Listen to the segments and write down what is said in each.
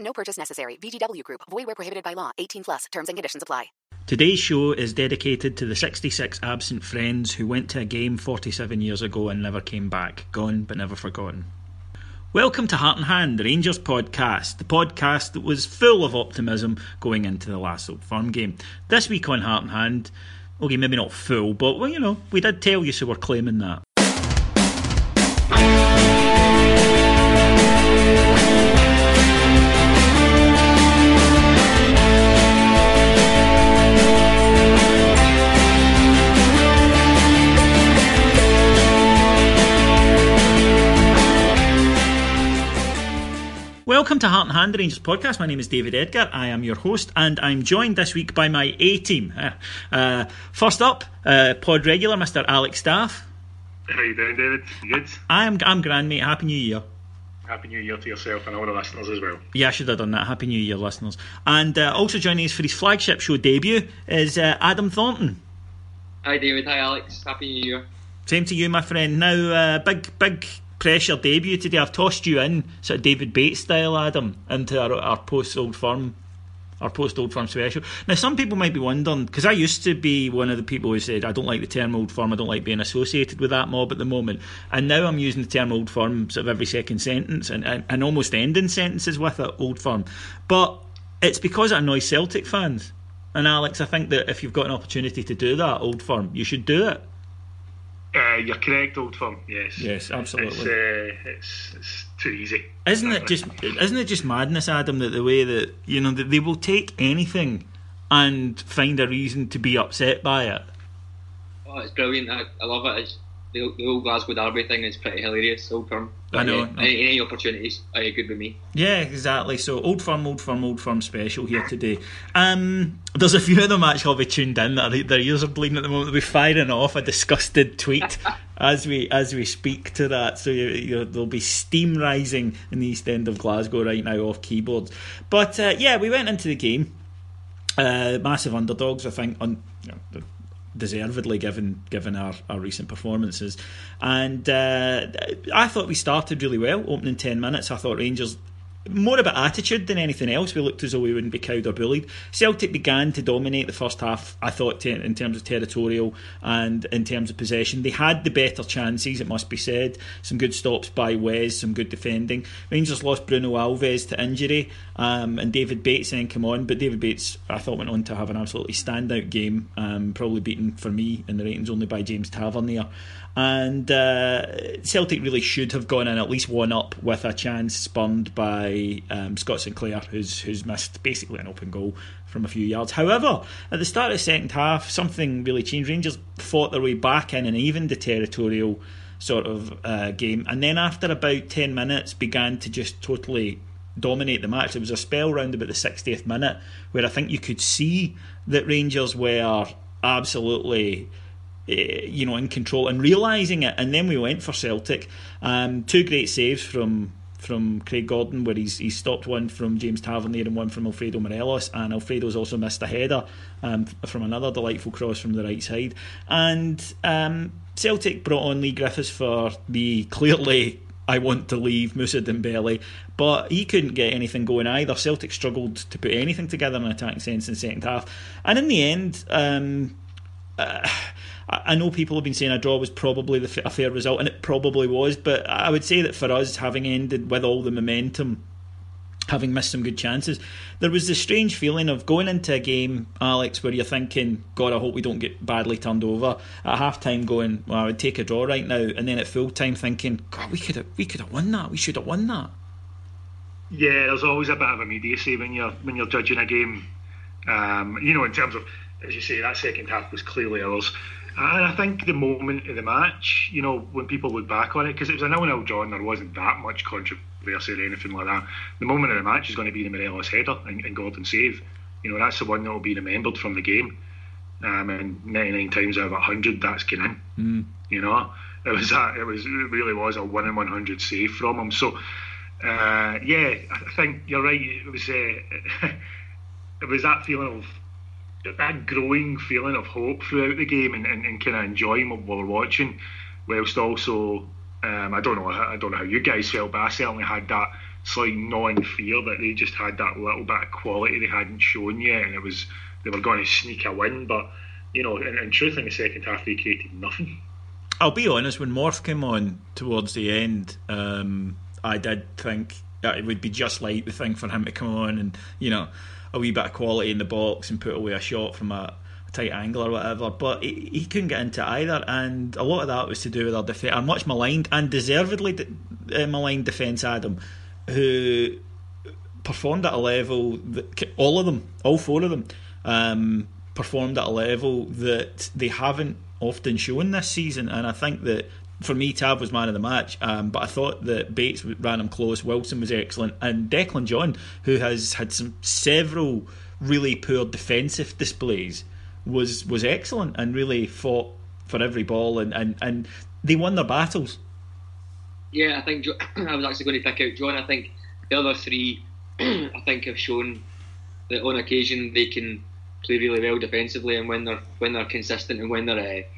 No purchase necessary. VGW Group. Void where prohibited by law. 18 plus. Terms and conditions apply. Today's show is dedicated to the 66 absent friends who went to a game 47 years ago and never came back. Gone but never forgotten. Welcome to Heart and Hand, the Rangers podcast, the podcast that was full of optimism going into the last Old Firm game. This week on Heart and Hand, okay, maybe not full, but well, you know, we did tell you, so we're claiming that. Welcome to Heart and Hand, the Rangers podcast. My name is David Edgar. I am your host, and I'm joined this week by my A team. Uh, first up, uh, pod regular, Mr. Alex Staff. How you doing, David? You good? I'm I'm grand, mate. Happy New Year. Happy New Year to yourself and all the listeners as well. Yeah, I should have done that. Happy New Year, listeners. And uh, also joining us for his flagship show debut is uh, Adam Thornton. Hi, David. Hi, Alex. Happy New Year. Same to you, my friend. Now, uh, big big pressure debut today. I've tossed you in, sort of David Bates style, Adam, into our, our post Old Firm, our post Old Firm special. Now, some people might be wondering because I used to be one of the people who said I don't like the term Old Firm, I don't like being associated with that mob at the moment, and now I'm using the term Old Firm sort of every second sentence and, and, and almost ending sentences with it, Old Firm. But it's because it annoys Celtic fans. And Alex, I think that if you've got an opportunity to do that, Old Firm, you should do it. Uh, you're correct, Old Firm. Yes. Yes, absolutely. It's, uh, it's, it's too easy. Isn't it just isn't it just madness, Adam, that the way that you know that they will take anything and find a reason to be upset by it? Oh, it's brilliant. I, I love it. It's, the, the old Glasgow Derby thing is pretty hilarious. Old firm. I know. Yeah, any, any opportunities, are good with me. Yeah, exactly. So old firm, old firm, old firm special here today. Um, there's a few of them actually will be tuned in that are, their ears are bleeding at the moment. They'll be firing off a disgusted tweet as we as we speak to that. So you, you, there'll be steam rising in the east end of Glasgow right now off keyboards. But uh, yeah, we went into the game. Uh, massive underdogs, I think. On you know, deservedly given given our, our recent performances. And uh, I thought we started really well, opening 10 minutes. I thought Rangers more about attitude than anything else. We looked as though we wouldn't be cowed or bullied. Celtic began to dominate the first half, I thought, in terms of territorial and in terms of possession. They had the better chances, it must be said. Some good stops by Wes, some good defending. Rangers lost Bruno Alves to injury, um, and David Bates then come on. But David Bates, I thought, went on to have an absolutely standout game, um, probably beaten for me in the ratings only by James Tavernier and uh, Celtic really should have gone in at least one up with a chance spurned by um, Scott Sinclair, who's who's missed basically an open goal from a few yards. However, at the start of the second half, something really changed. Rangers fought their way back in and evened the territorial sort of uh, game, and then after about ten minutes, began to just totally dominate the match. There was a spell round about the 60th minute where I think you could see that Rangers were absolutely Eh, you know, in control and realising it. And then we went for Celtic. Um, two great saves from from Craig Gordon, where he's he's stopped one from James Tavernier and one from Alfredo Morelos, and Alfredo's also missed a header um, from another delightful cross from the right side. And um, Celtic brought on Leigh Griffiths for the clearly I want to leave Moussa Dembele, but he couldn't get anything going either. Celtic struggled to put anything together in an attacking sense in the second half, and in the end. Um, uh, I know people have been saying a draw was probably the, a fair result, and it probably was. But I would say that for us, having ended with all the momentum, having missed some good chances, there was this strange feeling of going into a game, Alex, where you're thinking, God, I hope we don't get badly turned over. At half time, going, well, I would take a draw right now, and then at full time, thinking, God, we could have, we could have won that. We should have won that. Yeah, there's always a bit of immediacy when you're when you're judging a game. Um, you know, in terms of, as you say, that second half was clearly ours. And I think the moment of the match, you know, when people look back on it, because it was a nil-nil draw and there wasn't that much controversy or anything like that. The moment of the match is going to be the Morelos header and, and Gordon save. You know, that's the one that will be remembered from the game. Um, and 99 times out of 100, that's getting in. Mm. You know, it was a, it was it really was a one in 100 save from him. So, uh, yeah, I think you're right. It was uh, it was that feeling of that growing feeling of hope throughout the game and, and, and kind of enjoying what we're watching, whilst also um, I don't know I don't know how you guys felt, but I certainly had that slight gnawing fear that they just had that little bit of quality they hadn't shown yet, and it was they were going to sneak a win, but you know, in, in truth, in the second half they created nothing. I'll be honest. When Morph came on towards the end, um, I did think it would be just like the thing for him to come on and you know a wee bit of quality in the box and put away a shot from a, a tight angle or whatever. But he, he, couldn't get into either, and a lot of that was to do with our defence, our much maligned and deservedly de- uh, maligned defence, Adam, who performed at a level that all of them, all four of them, um, performed at a level that they haven't often shown this season, and I think that for me, Tav was man of the match, um, but I thought that Bates ran him close. Wilson was excellent, and Declan John, who has had some several really poor defensive displays, was was excellent and really fought for every ball, and and, and they won their battles. Yeah, I think I was actually going to pick out John. I think the other three, I think, have shown that on occasion they can play really well defensively, and when they're when they're consistent and when they're uh,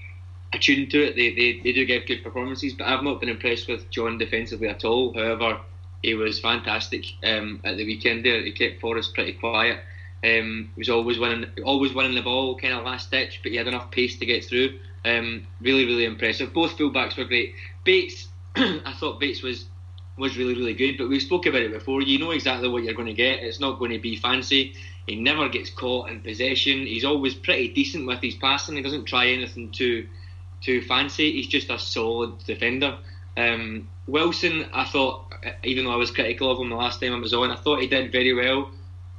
attuned to it, they, they, they do give good performances. But I've not been impressed with John defensively at all. However, he was fantastic um, at the weekend. There, he kept Forrest pretty quiet. Um, he was always winning, always winning the ball, kind of last ditch, but he had enough pace to get through. Um, really, really impressive. Both fullbacks were great. Bates, I thought Bates was was really, really good. But we spoke about it before. You know exactly what you're going to get. It's not going to be fancy. He never gets caught in possession. He's always pretty decent with his passing. He doesn't try anything too too fancy. He's just a solid defender. Um, Wilson, I thought, even though I was critical of him the last time I was on, I thought he did very well.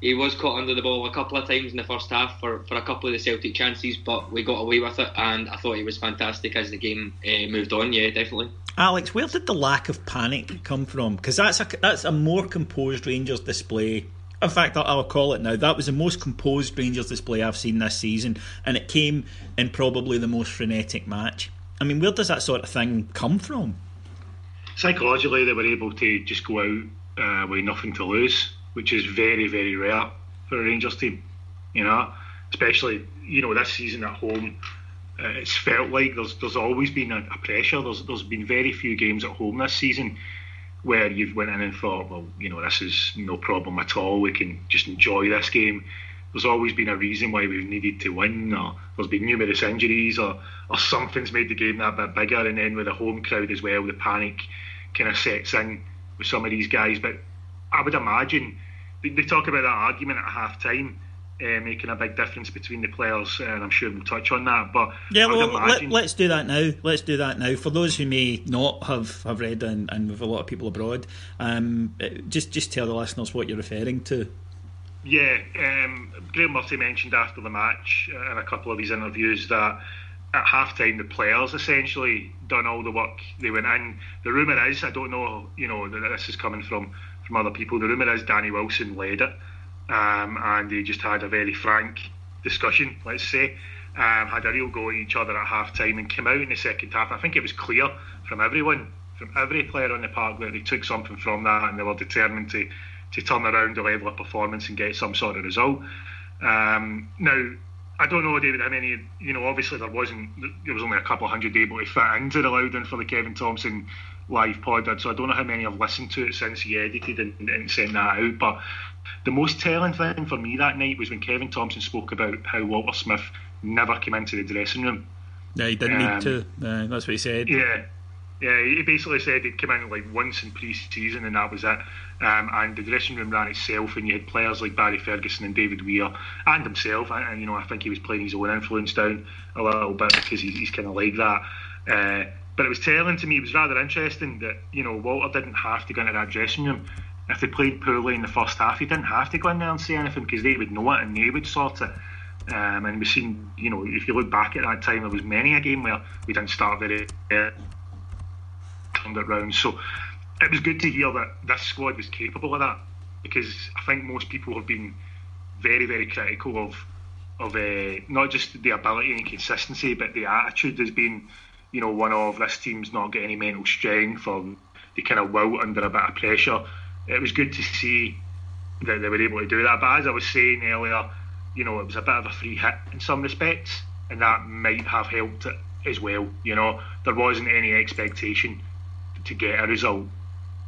He was caught under the ball a couple of times in the first half for, for a couple of the Celtic chances, but we got away with it, and I thought he was fantastic as the game uh, moved on. Yeah, definitely. Alex, where did the lack of panic come from? Because that's a that's a more composed Rangers display. In fact, I'll call it now. That was the most composed Rangers display I've seen this season, and it came in probably the most frenetic match. I mean, where does that sort of thing come from? Psychologically, they were able to just go out uh, with nothing to lose, which is very, very rare for a Rangers team. You know, especially you know this season at home uh, it's felt like there's there's always been a, a, pressure. There's there's been very few games at home this season where you've went in and thought, well, you know, this is no problem at all. We can just enjoy this game. There's always been a reason why we've needed to win, or there's been numerous injuries, or or something's made the game that bit bigger. And then with the home crowd as well, the panic kind of sets in with some of these guys. But I would imagine they, they talk about that argument at half time uh, making a big difference between the players, and I'm sure we'll touch on that. But yeah, well, imagine... let, us do that now. Let's do that now. For those who may not have, have read and, and with a lot of people abroad, um, uh, just just tell the listeners what you're referring to. Yeah, um, Graeme Murty mentioned after the match uh, in a couple of his interviews that at halftime the players essentially done all the work. They went in. The rumour is, I don't know, you know, this is coming from from other people. The rumour is Danny Wilson led it um, and they just had a very frank discussion, let's say. Um, had a real go at each other at half time and came out in the second half. I think it was clear from everyone from every player on the park that they took something from that and they were determined to to turn around the level of performance and get some sort of result. Um, now, I don't know, David, how many, you know, obviously there wasn't, there was only a couple hundred able to fit into the Loudoun for the Kevin Thomson live pod, so I don't know how many have listened to it since he edited and, and sent that out. But the most telling thing for me that night was when Kevin Thomson spoke about how Walter Smith never came into the dressing room. Yeah, he didn't um, need to. Uh, that's what he said. Yeah, yeah. He basically said he'd come in like once in pre-season and that was it. Um, and the dressing room ran itself, and you had players like Barry Ferguson and David Weir, and himself. And, and you know, I think he was playing his own influence down a little bit because he's, he's kind of like that. Uh, but it was telling to me, it was rather interesting that you know Walter didn't have to go into that dressing room. If they played poorly in the first half, he didn't have to go in there and say anything because they would know it and they would sort it. Um, and we've seen, you know, if you look back at that time, there was many a game where we didn't start very uh, turned it round. So it was good to hear that this squad was capable of that because I think most people have been very, very critical of of uh, not just the ability and consistency, but the attitude has been, you know, one of this team's not got any mental strength or they kind of wilt under a bit of pressure. It was good to see that they were able to do that. But as I was saying earlier, you know, it was a bit of a free hit in some respects, and that might have helped it as well. You know, there wasn't any expectation to get a result.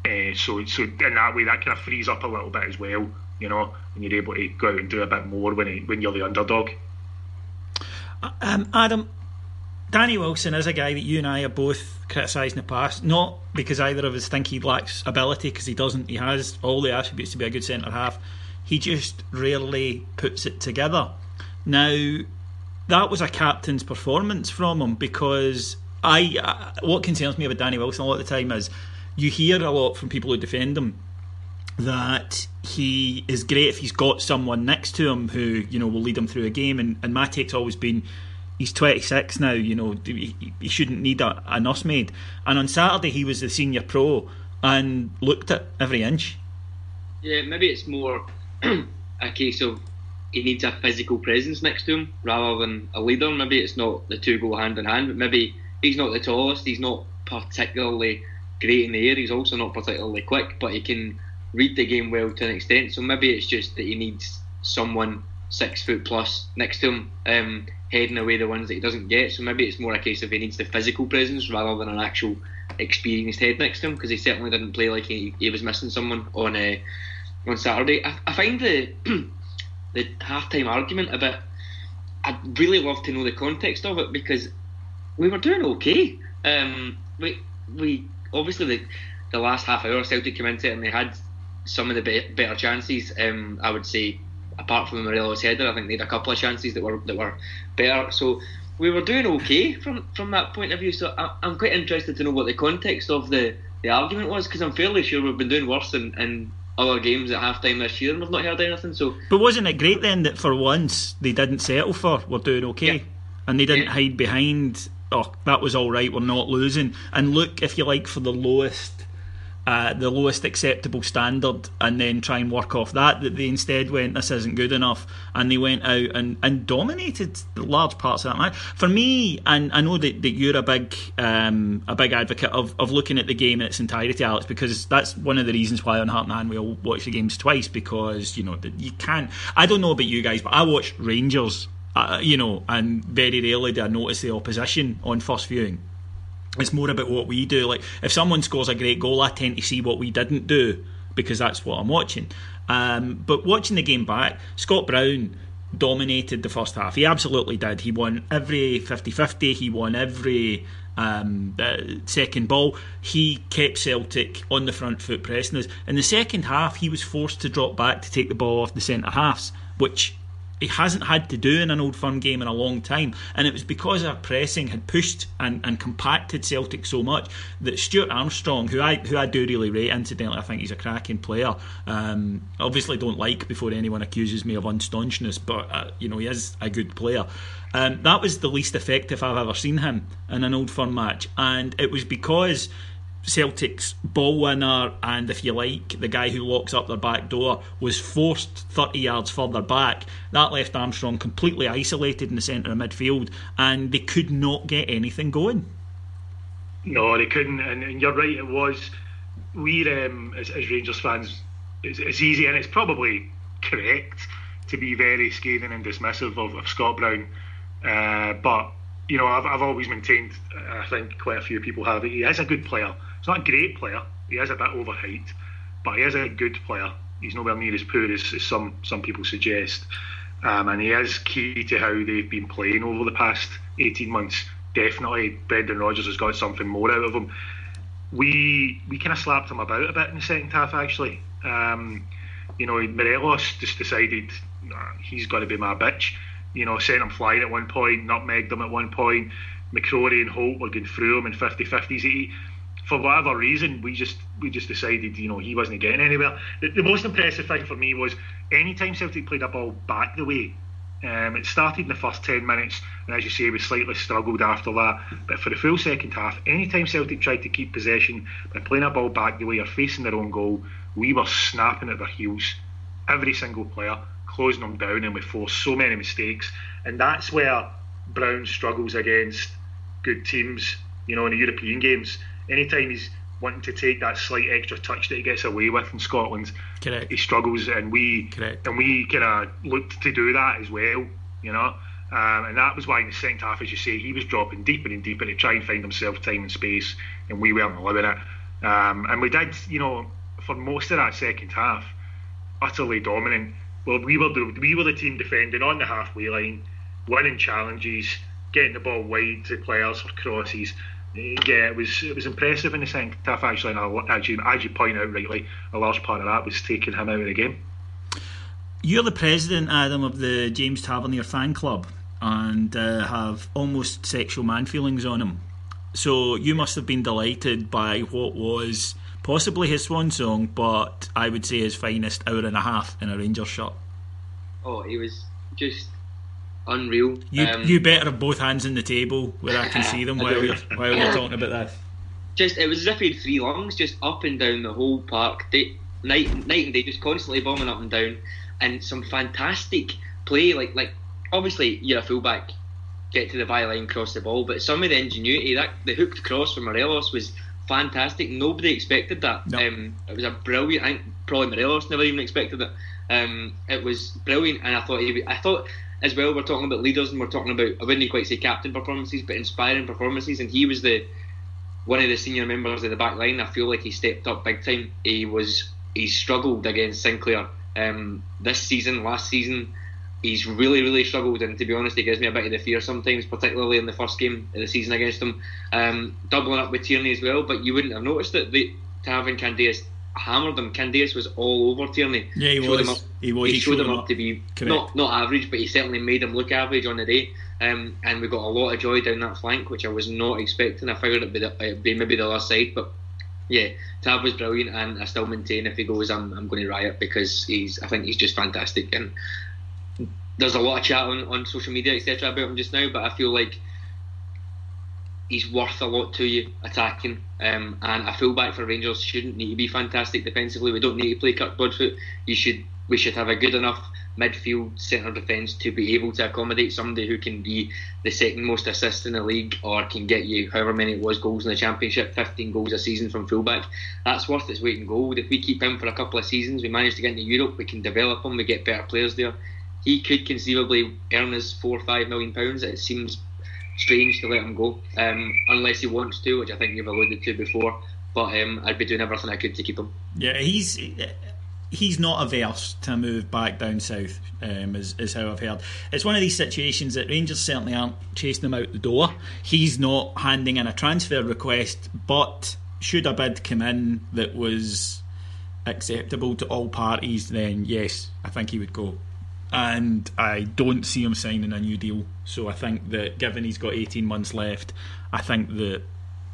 Uh, so, so in that way, that kind of frees up a little bit as well. You know, and you're able to go out and do a bit more when it, when you're the underdog. Um, Adam, Danny Wilson is a guy that you and I have both criticised in the past, not because either of us think he lacks ability, because he doesn't. He has all the attributes to be a good centre half. He just rarely puts it together. Now, that was a captain's performance from him because I. Uh, what concerns me about Danny Wilson a lot of the time is you hear a lot from people who defend him that he is great if he's got someone next to him who you know will lead him through a game. And, and my take's always been he's 26 now. You know he, he shouldn't need a, a nursemaid. And on Saturday he was the senior pro and looked at every inch. Yeah, maybe it's more a case of he needs a physical presence next to him rather than a leader. Maybe it's not the two go hand in hand, but maybe he's not the tallest. He's not particularly great in the air. He's also not particularly quick, but he can read the game well to an extent. So maybe it's just that he needs someone six foot plus next to him, um, heading away the ones that he doesn't get. So maybe it's more a case of he needs the physical presence rather than an actual experienced head next to him because he certainly didn't play like he, he was missing someone on uh, on Saturday. I, I find the the halftime argument a bit. I'd really love to know the context of it because we were doing okay. Um, we we obviously the the last half hour Celtic came into it and they had some of the be- better chances. Um, I would say, apart from the Morelos header, I think they had a couple of chances that were that were better. So we were doing okay from from that point of view. So I, am quite interested to know what the context of the, the argument was because I'm fairly sure we've been doing worse in, in other games at halftime this year and we've not heard anything. So, but wasn't it great then that for once they didn't settle for we're doing okay, yeah. and they didn't yeah. hide behind oh that was all right we're not losing and look if you like for the lowest the lowest acceptable standard and then try and work off that. That they instead went, this isn't good enough, and they went out and, and dominated large parts of that match. For me, and I know that, that you're a big um, a big advocate of, of looking at the game in its entirety, Alex, because that's one of the reasons why on Heart and Hand we all watch the games twice because you know you can't. I don't know about you guys, but I watch Rangers. Uh, you know, and very rarely do I notice the opposition on first viewing it's more about what we do. Like if someone scores a great goal, I tend to see what we didn't do because that's what I'm watching. Um, but watching the game back, Scott Brown dominated the first half. He absolutely did. He won every 50-50. He won every um, uh, second ball. He kept Celtic on the front foot pressing us. In the second half, he was forced to drop back to take the ball off the centre halves, which he hasn't had to do in an old firm game in a long time. And it was because our pressing had pushed and, and compacted Celtic so much that Stuart Armstrong, who I who I do really rate, incidentally, I think he's a cracking player. Um, obviously, don't like before anyone accuses me of unstaunchness, but uh, you know he is a good player. Um, that was the least effective I've ever seen him in an old firm match, and it was because Celtic's ball winner and, if you like, the guy who locks up their back door was forced 30 yards further back. That left Armstrong completely isolated in the centre of midfield and they could not get anything going. No, they couldn't, and, and you're right. It was we um, as, as Rangers fans. It's, it's easy, and it's probably correct to be very scathing and dismissive of, of Scott Brown. Uh, but you know, I've, I've always maintained. I think quite a few people have. He is a good player. He's not a great player. He is a bit overhyped, but he is a good player. He's nowhere near as poor as, as some some people suggest. Um, and he is key to how they've been playing over the past 18 months. Definitely, Brendan Rodgers has got something more out of him. We we kind of slapped him about a bit in the second half, actually. Um, you know, Morelos just decided he's got to be my bitch. You know, sent him flying at one point, nutmegged him at one point. McCrorie and Holt were going through him in 50-50s. He, for whatever reason, we just we just decided, you know, he wasn't getting anywhere. The, the most impressive thing for me was anytime Celtic played a ball back the way, um, it started in the first 10 minutes, and as you say, we slightly struggled after that. But for the full second half, anytime Celtic tried to keep possession by playing a ball back the way or facing their own goal, we were snapping at their heels. Every single player, closing them down, and we forced so many mistakes. And that's where Brown struggles against good teams, you know, in the European games. Anytime he's wanting to take that slight extra touch that he gets away with in Scotland, Correct. he struggles, and we Correct. and we kind of looked to do that as well, you know. Um, and that was why in the second half, as you say, he was dropping deeper and deeper to try and find himself time and space, and we weren't allowing it. Um, and we did, you know, for most of that second half, utterly dominant. Well, we were the we were the team defending on the halfway line, winning challenges, getting the ball wide to players for crosses. Yeah, it was it was impressive in the second half actually, and I- as you as you point out rightly, a large part of that was taking him out of the game. You're the president, Adam, of the James Tavernier fan club and uh, have almost sexual man feelings on him. So you must have been delighted by what was possibly his swan song, but I would say his finest hour and a half in a Rangers shirt. Oh, he was just unreal. You Um, you better have both hands on the table where I can see them while you're while you're talking about this. just it was as if he had three lungs, just up and down the whole park, day, night night and day, just constantly bombing up and down, and some fantastic play. Like like obviously you're a fullback, get to the byline, cross the ball, but some of the ingenuity that the hooked cross from Morelos was fantastic. Nobody expected that. No. Um, it was a brilliant. I think probably Morelos never even expected it. Um, it was brilliant, and I thought he, I thought as well. We're talking about leaders, and we're talking about I wouldn't quite say captain performances, but inspiring performances, and he was the one of the senior members of the back line. I feel like he stepped up big time. He was he struggled against Sinclair um, this season, last season. He's really, really struggled, and to be honest, he gives me a bit of the fear sometimes, particularly in the first game of the season against him. Um, doubling up with Tierney as well, but you wouldn't have noticed it. The, to having Candeias hammered him, Candeias was all over Tierney. Yeah, he Showed was. Him up, He was. He, He showed, showed him him up, up. to be Correct. not not average, but he certainly made him look average on the day. Um, and we got a lot of joy down that flank, which I was not expecting. I figured it'd be, the, it'd be maybe the last side, but yeah, Tav was brilliant, and I still maintain if he goes, I'm, I'm going to riot because he's. I think he's just fantastic, and there's a lot of chat on, on social media etc about him just now, but I feel like he's worth a lot to you attacking. Um, and a fullback for Rangers shouldn't need to be fantastic defensively. We don't need to play Kirk Broadfoot. You should. We should have a good enough midfield centre defence to be able to accommodate somebody who can be the second most assist in the league or can get you however many it was goals in the championship, 15 goals a season from fullback. That's worth its weight in gold. If we keep him for a couple of seasons, we manage to get into Europe, we can develop him, we get better players there. He could conceivably earn us four or five million pounds. It seems strange to let him go, um, unless he wants to, which I think you've alluded to before. But um, I'd be doing everything I could to keep him. Yeah, he's he's not averse to move back down south, um, is, is how I've heard. It's one of these situations that Rangers certainly aren't chasing him out the door. He's not handing in a transfer request, but should a bid come in that was acceptable to all parties, then yes, I think he would go. And I don't see him signing a new deal. So I think that given he's got 18 months left, I think that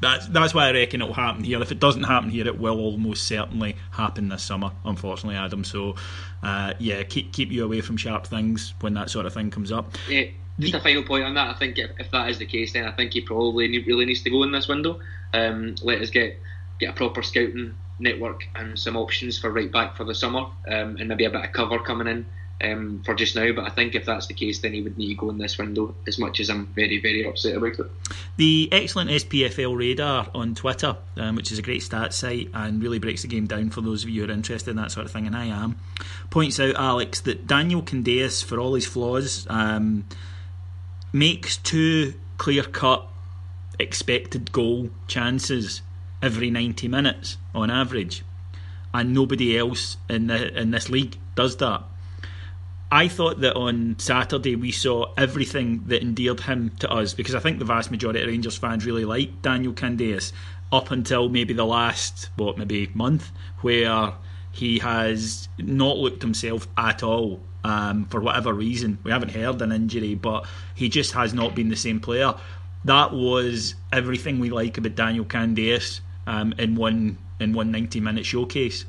that's that's why I reckon it'll happen here. If it doesn't happen here, it will almost certainly happen this summer. Unfortunately, Adam. So, uh, yeah, keep keep you away from sharp things when that sort of thing comes up. Yeah, just a final point on that. I think if, if that is the case, then I think he probably need, really needs to go in this window. Um, let us get get a proper scouting network and some options for right back for the summer, um, and maybe a bit of cover coming in um, for just now. But I think if that's the case, then he would need to go in this window. As much as I'm very very upset about it. The excellent SPFL Radar on Twitter, um, which is a great stats site and really breaks the game down for those of you who are interested in that sort of thing, and I am, points out Alex that Daniel Candeias, for all his flaws, um, makes two clear cut expected goal chances every 90 minutes on average, and nobody else in the in this league does that. I thought that on Saturday we saw everything that endeared him to us because I think the vast majority of Rangers fans really like Daniel Candeias up until maybe the last what maybe month where he has not looked himself at all um, for whatever reason. We haven't heard an injury, but he just has not been the same player. That was everything we like about Daniel Candeias um, in one in one ninety minute showcase.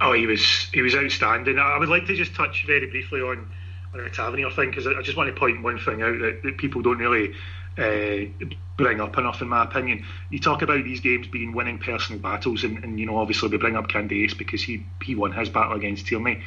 Oh, he was he was outstanding. I would like to just touch very briefly on on the Tavernier thing because I just want to point one thing out that, that people don't really uh, bring up enough, in my opinion. You talk about these games being winning personal battles, and, and you know obviously we bring up Candeias because he he won his battle against Tierney.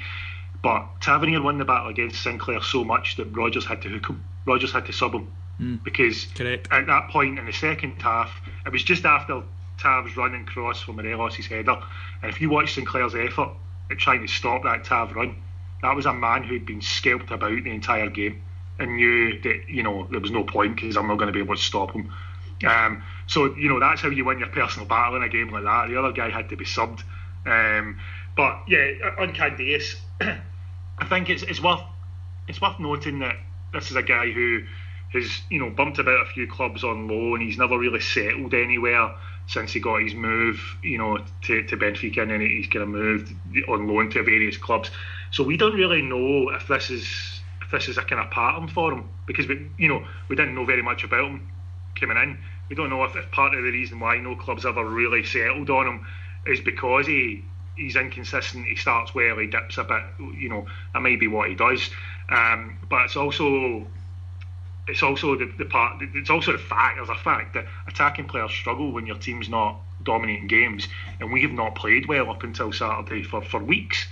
But Tavernier won the battle against Sinclair so much that Rodgers had to hook him. Rodgers had to sub him mm. because Correct. at that point in the second half, it was just after Tav's run and cross for Morelos' header. And if you watch Sinclair's effort at trying to stop that Tav run, that was a man who'd been scalped about the entire game and knew that you know there was no point because I'm not going to be able to stop him. Um, so you know that's how you win your personal battle in a game like that. The other guy had to be subbed. Um, but yeah, on Candeias, I think it's it's worth it's worth noting that this is a guy who has you know bumped about a few clubs on loan. He's never really settled anywhere since he got his move, you know, to, to Benfica, and then he's kind of moved on loan to various clubs. So we don't really know if this is if this is a kind of pattern for him because we, you know, we didn't know very much about him coming in. We don't know if, if part of the reason why no clubs ever really settled on him is because he he's inconsistent. He starts well, he dips a bit. You know, that may be what he does. Um, but it's also it's also the, the part. It's also the fact. There's a fact that attacking players struggle when your team's not dominating games, and we have not played well up until Saturday for, for weeks.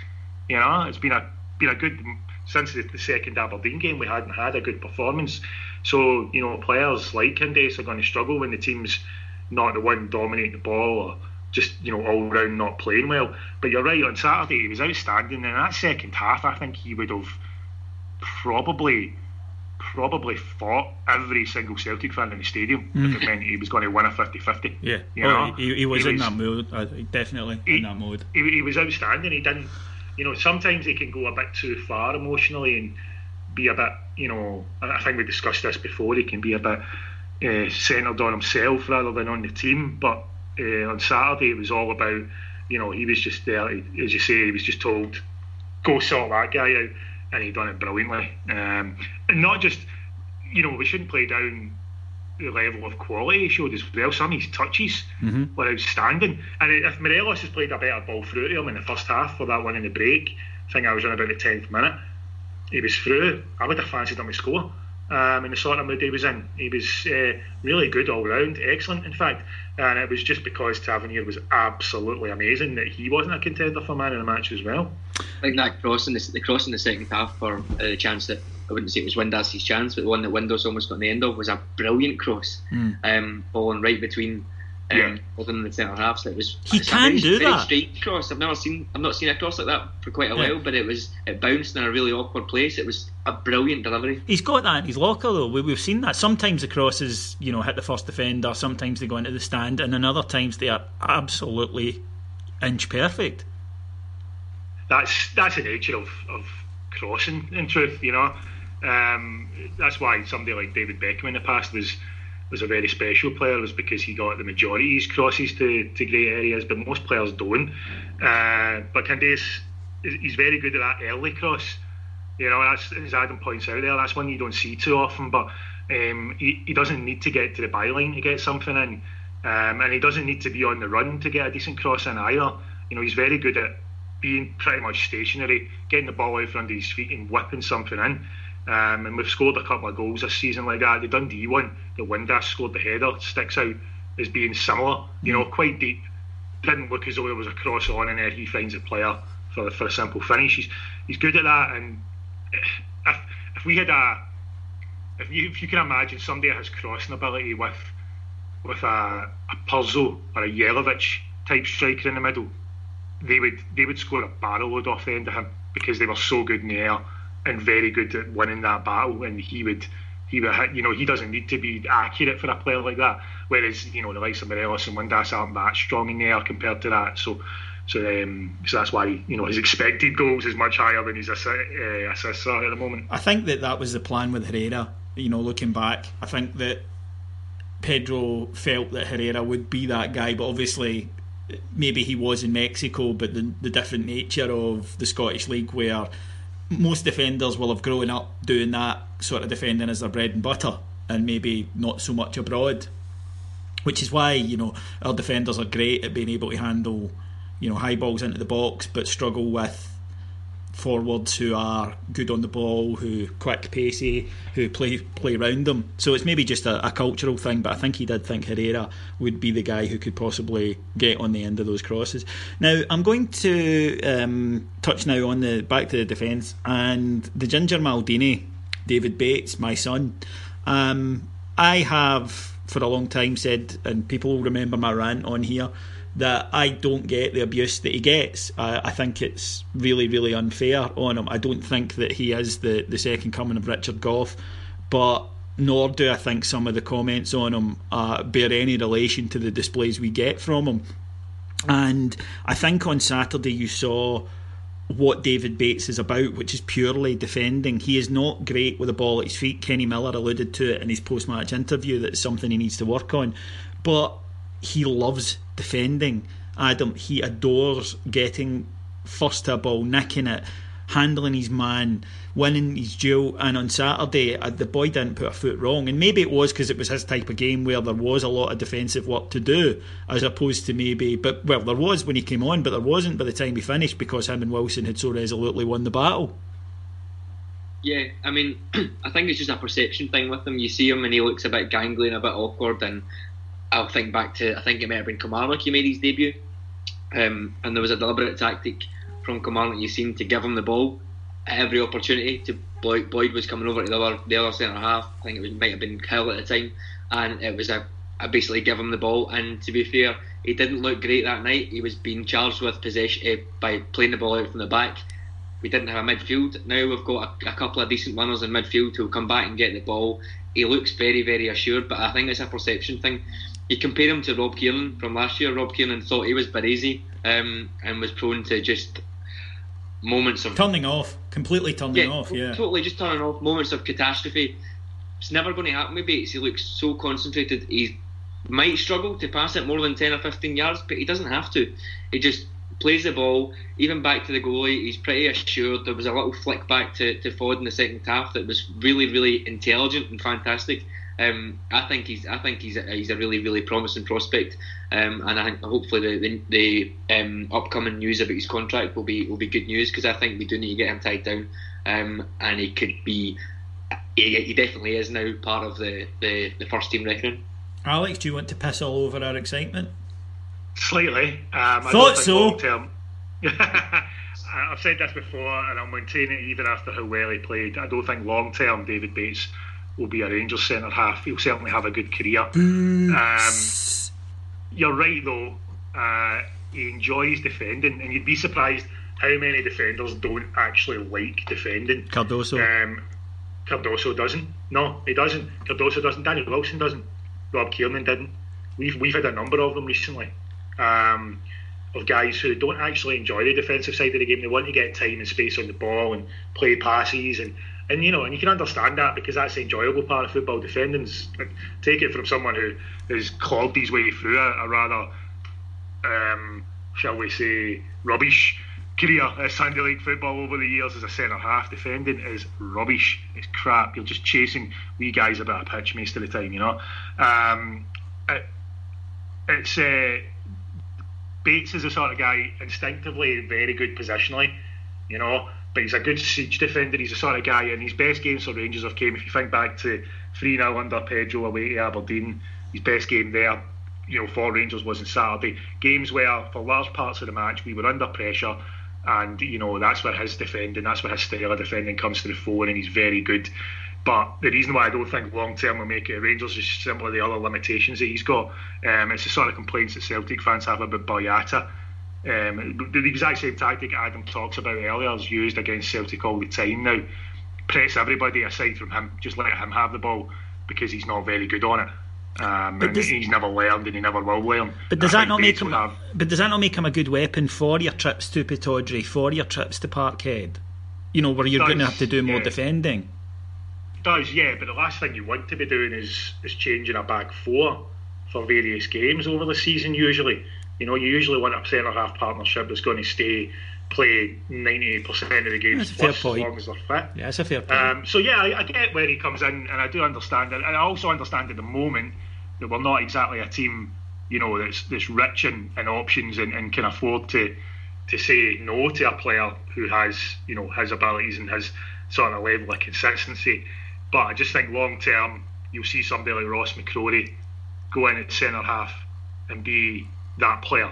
You know, it's been a been a good since the, the second Aberdeen game. We hadn't had a good performance, so you know players like Candeias are going to struggle when the team's not the one dominating the ball or just you know all round not playing well. But you're right. On Saturday he was outstanding. In that second half, I think he would have probably probably fought every single Celtic fan in the stadium mm. if it meant he was going to win a 50-50. Yeah, you oh, he, he, was he in was, that mood. Uh, definitely he, in that mood. He, he was outstanding. He didn't, you know, sometimes he can go a bit too far emotionally and be a bit, you know. I think we discussed this before. He can be a bit uh, centred on himself rather than on the team. But uh, on Saturday, it was all about, you know, he was just there. As you say, he was just told, "Go sort that guy out." And he done it brilliantly. Um, and not just, you know, we shouldn't play down the level of quality he showed as well. Some of his touches mm-hmm. were outstanding. And if Morelos has played a better ball through to him in the first half for that one in the break, I think I was in about the 10th minute, he was through. I would have fancied him to score. Um, in the sort of mood he was in, he was uh, really good all round, excellent in fact. And it was just because Tavernier was absolutely amazing that he wasn't a contender for man in the match as well. I think that cross in the, the cross in the second half for uh, the chance that I wouldn't say it was Windass's chance, but the one that Windass almost got in the end of was a brilliant cross, mm. um, falling right between um, yeah. other than the centre half. So it was. He can very, do very that. Straight cross. I've never seen. I've not seen a cross like that for quite a yeah. while. But it was. It bounced in a really awkward place. It was a brilliant delivery. He's got that in his locker though. We, have seen that. Sometimes the crosses, you know, hit the first defender. Sometimes they go into the stand, and then other times they are absolutely inch perfect. That's that's the nature of, of crossing. In truth, you know. Um, that's why somebody like David Beckham in the past was was a very special player was because he got the majority of his crosses to, to great areas, but most players don't. Uh, but Candeias, he's very good at that early cross. You know, that's as Adam points out there. That's one you don't see too often. But um, he, he doesn't need to get to the byline to get something in, um, and he doesn't need to be on the run to get a decent cross in either. You know, he's very good at being pretty much stationary, getting the ball out from under his feet and whipping something in. Um, and we've scored a couple of goals this season like that. The Dundee one, the Windass scored the header, sticks out as being similar, you know, quite deep. Didn't look as though there was a cross on in there. He finds a player, for for a simple finish. He's he's good at that, and if if we had a if you if you can imagine somebody that has crossing ability with with a a Prso or a Jelavic type striker in the middle, they would they would score a barrel load off the end of him because they were so good in the air and very good at winning that battle, and he would he would you know he doesn't need to be accurate for a player like that. Whereas you know the likes of Morelos and Windass aren't that strong in the air compared to that. So so um, so that's why you know his expected goals is much higher than his assi- uh, assists are at the moment. I think that that was the plan with Herrera. You know, looking back, I think that Pedro felt that Herrera would be that guy, but obviously maybe he was in Mexico, but the, the different nature of the Scottish League where most defenders will have grown up doing that sort of defending as their bread and butter and maybe not so much abroad. Which is why, you know, our defenders are great at being able to handle, you know, high balls into the box but struggle with forwards who are good on the ball, who quick, pacey, who play play around them. So it's maybe just a, a, cultural thing, but I think he did think Herrera would be the guy who could possibly get on the end of those crosses. Now I'm going to um, touch now on the back to the defence and the Ginger Maldini, David Bates, my son. Um, I have for a long time said, and people remember my rant on here that I don't get the abuse that he gets. I, I, think it's really, really unfair on him. I don't think that he is the, the second coming of Richard Gough, but nor do I think some of the comments on him uh, bear any relation to the displays we get from him. And I think on Saturday you saw what David Bates is about, which is purely defending. He is not great with the ball at his feet. Kenny Miller alluded to it in his post match interview that it's something he needs to work on. But he loves defending. Adam, he adores getting first to a ball, nicking it, handling his man, winning his duel. And on Saturday, uh, the boy didn't put a foot wrong. And maybe it was because it was his type of game where there was a lot of defensive work to do, as opposed to maybe, but well, there was when he came on, but there wasn't by the time he finished because him and Wilson had so resolutely won the battle. Yeah, I mean, I think it's just a perception thing with him. You see him and he looks a bit gangly and a bit awkward, and I'll think back to I think it may have been Kilmarnock he made his debut, um, and there was a deliberate tactic from Kilmarnock you seen to give him the ball at every opportunity. To Boyd, Boyd was coming over to the other the other centre half. I think it was, might have been Hill at the time, and it was a, a basically give him the ball. And to be fair, he didn't look great that night. He was being charged with possession uh, by playing the ball out from the back. We didn't have a midfield. Now we've got a, a couple of decent runners in midfield who'll come back and get the ball. He looks very, very assured, but I think it's a perception thing you compare him to Rob Kiernan from last year. Rob Kiernan thought he was Baresi um, and was prone to just moments of turning off, completely turning yeah, off. Yeah, totally just turning off. Moments of catastrophe. It's never going to happen with Bates. He looks so concentrated. He might struggle to pass it more than ten or fifteen yards, but he doesn't have to. He just plays the ball, even back to the goalie. He's pretty assured. There was a little flick back to, to Fod in the second half that was really, really intelligent and fantastic. Um, I think he's I think he's a, he's a really really promising prospect, um, and I think hopefully the the, the um, upcoming news about his contract will be will be good news because I think we do need to get him tied down, um, and he could be he, he, definitely is now part of the, the, the first team reckoning. Alex, do you want to piss all over our excitement? Slightly. Um, Thought so. I've said this before, and I'll maintain it even after how well he played. I don't think long term David Bates will be a Rangers centre half. He'll certainly have a good career. Um, you're right though. Uh, he enjoys defending, and you'd be surprised how many defenders don't actually like defending. Cardoso. Um, Cardoso doesn't. No, he doesn't. Cardoso doesn't. Daniel Wilson doesn't. Rob Kiernan didn't. We've we've had a number of them recently. Um, of guys who don't actually enjoy the defensive side of the game. They want to get time and space on the ball and play passes and and you know, and you can understand that because that's the enjoyable part of football. Defending's take it from someone who has clogged his way through a, a rather, um, shall we say, rubbish career at Sunday League football over the years as a centre half. Defending is rubbish. It's crap. You're just chasing wee guys about a pitch most of the time. You know, um, it, it's uh, Bates is the sort of guy instinctively very good positionally. You know, but he's a good siege defender. He's the sort of guy, and his best games for Rangers have came. If you think back to 3 0 under Pedro away to Aberdeen, his best game there, you know, for Rangers was on Saturday. Games where, for large parts of the match, we were under pressure and you know that's where his defending, that's where his style of defending comes to the fore, and he's very good. But the reason why I don't think long term will make it Rangers is simply the other limitations that he's got. Um, it's the sort of complaints that Celtic fans have about Boyata. Um, the exact same tactic Adam talks about earlier is used against Celtic all the time now. Press everybody aside from him, just let him have the ball because he's not very good on it. Um, and does, he's never learned, and he never will learn. But does that not make him? Have, but does that not make him a good weapon for your trips to Pittodrie, for your trips to Parkhead? You know, where you're does, going to have to do more yeah. defending. Does yeah, but the last thing you want to be doing is is changing a back four for various games over the season. Usually, you know, you usually want a centre half partnership that's going to stay play 90% of the games plus, as long as they're fit. Yeah, it's a fair point. Um, so, yeah, I, I, get where he comes in, and I do understand it. And I also understand at the moment that we're not exactly a team, you know, that's, that's rich in, in options and, and can afford to to say no to a player who has, you know, his abilities and his sort of a level of consistency. But I just think long term, you'll see somebody like Ross McCrorie go in at centre half and be that player,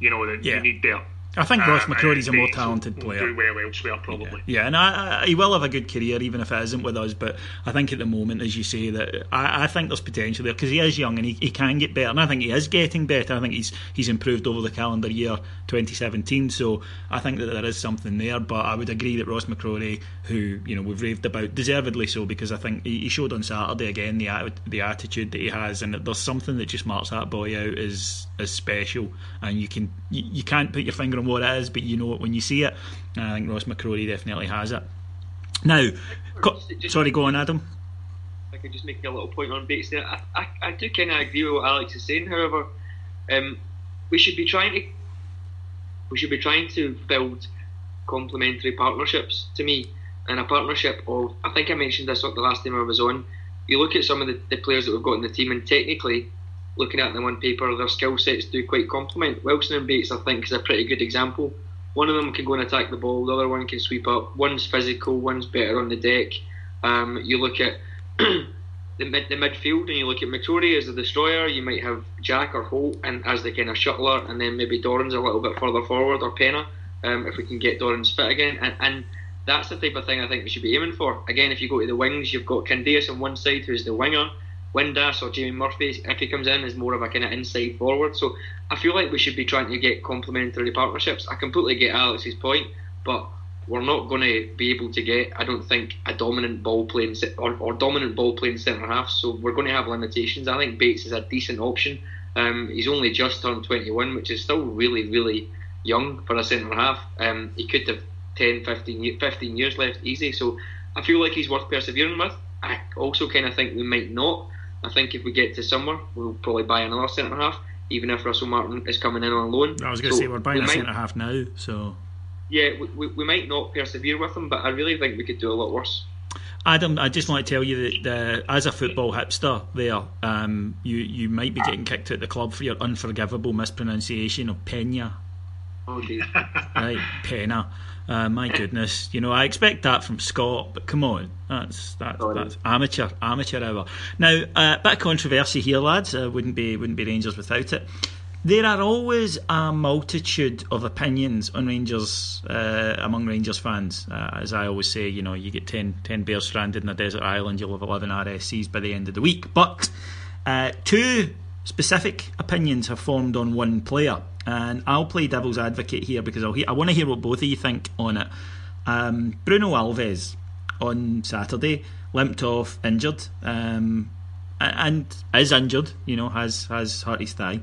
you know, that yeah. you need there. I think Ross um, McCrorie's a more talented player. Do well elsewhere, probably. Yeah, yeah and I, I, he will have a good career, even if it isn't with us. But I think at the moment, as you say, that I, I think there's potential there because he is young and he, he can get better. And I think he is getting better. I think he's he's improved over the calendar year 2017. So I think that there is something there. But I would agree that Ross McCrorie, who you know we've raved about, deservedly so, because I think he, he showed on Saturday again the the attitude that he has, and there's something that just marks that boy out as as special. And you can you, you can't put your finger on what it is, but you know it when you see it. And I think Ross McCrorie definitely has it. Now, co- sorry, go on, Adam. I could just make a little point on Bates there. I, I, I do kind of agree with what Alex is saying. However, um, we should be trying to we should be trying to build complementary partnerships. To me, and a partnership of I think I mentioned this the last time I was on. You look at some of the, the players that we've got in the team, and technically looking at them on paper, their skill sets do quite complement. Wilson and Bates, I think, is a pretty good example. One of them can go and attack the ball, the other one can sweep up. One's physical, one's better on the deck. Um, you look at the mid the midfield and you look at McCrorie as the destroyer, you might have Jack or Holt and as the kind of shuttler, and then maybe Dorrans a little bit further forward or Penna, um, if we can get Dorrans fit again. And, and that's the type of thing I think we should be aiming for. Again, if you go to the wings, you've got Candeias on one side, who's the winger. Windass or Jamie Murphy, if he comes in, is more of a kind of inside forward. So I feel like we should be trying to get complementary partnerships. I completely get Alex's point, but we're not going to be able to get, I don't think, a dominant ball playing or, or dominant ball playing centre half. So we're going to have limitations. I think Bates is a decent option. Um, he's only just turned 21, which is still really, really young for a centre half. Um, he could have 10, 15, 15 years left easy. So I feel like he's worth persevering with. I also kind of think we might not. I think if we get to summer, we'll probably buy another centre half, even if Russell Martin is coming in on loan. I was going to so say we're buying we a centre half now, so yeah, we, we might not persevere with him, but I really think we could do a lot worse. Adam, I just want to tell you that uh, as a football hipster, there, um, you you might be getting kicked out of the club for your unforgivable mispronunciation of Pena. Oh dear. right, Pena. Uh, my goodness, you know I expect that from Scott, but come on, that's that's, that's amateur amateur hour. Now, uh, bit of controversy here, lads. Uh, wouldn't be wouldn't be Rangers without it. There are always a multitude of opinions on Rangers uh, among Rangers fans. Uh, as I always say, you know, you get 10, 10 bears stranded in a desert island, you'll have 11 RSCs by the end of the week. But uh, two specific opinions have formed on one player. And I'll play devil's advocate here because I'll I want to hear what both of you think on it. Um, Bruno Alves on Saturday limped off injured um, and is injured, you know, has, has hurt his thigh.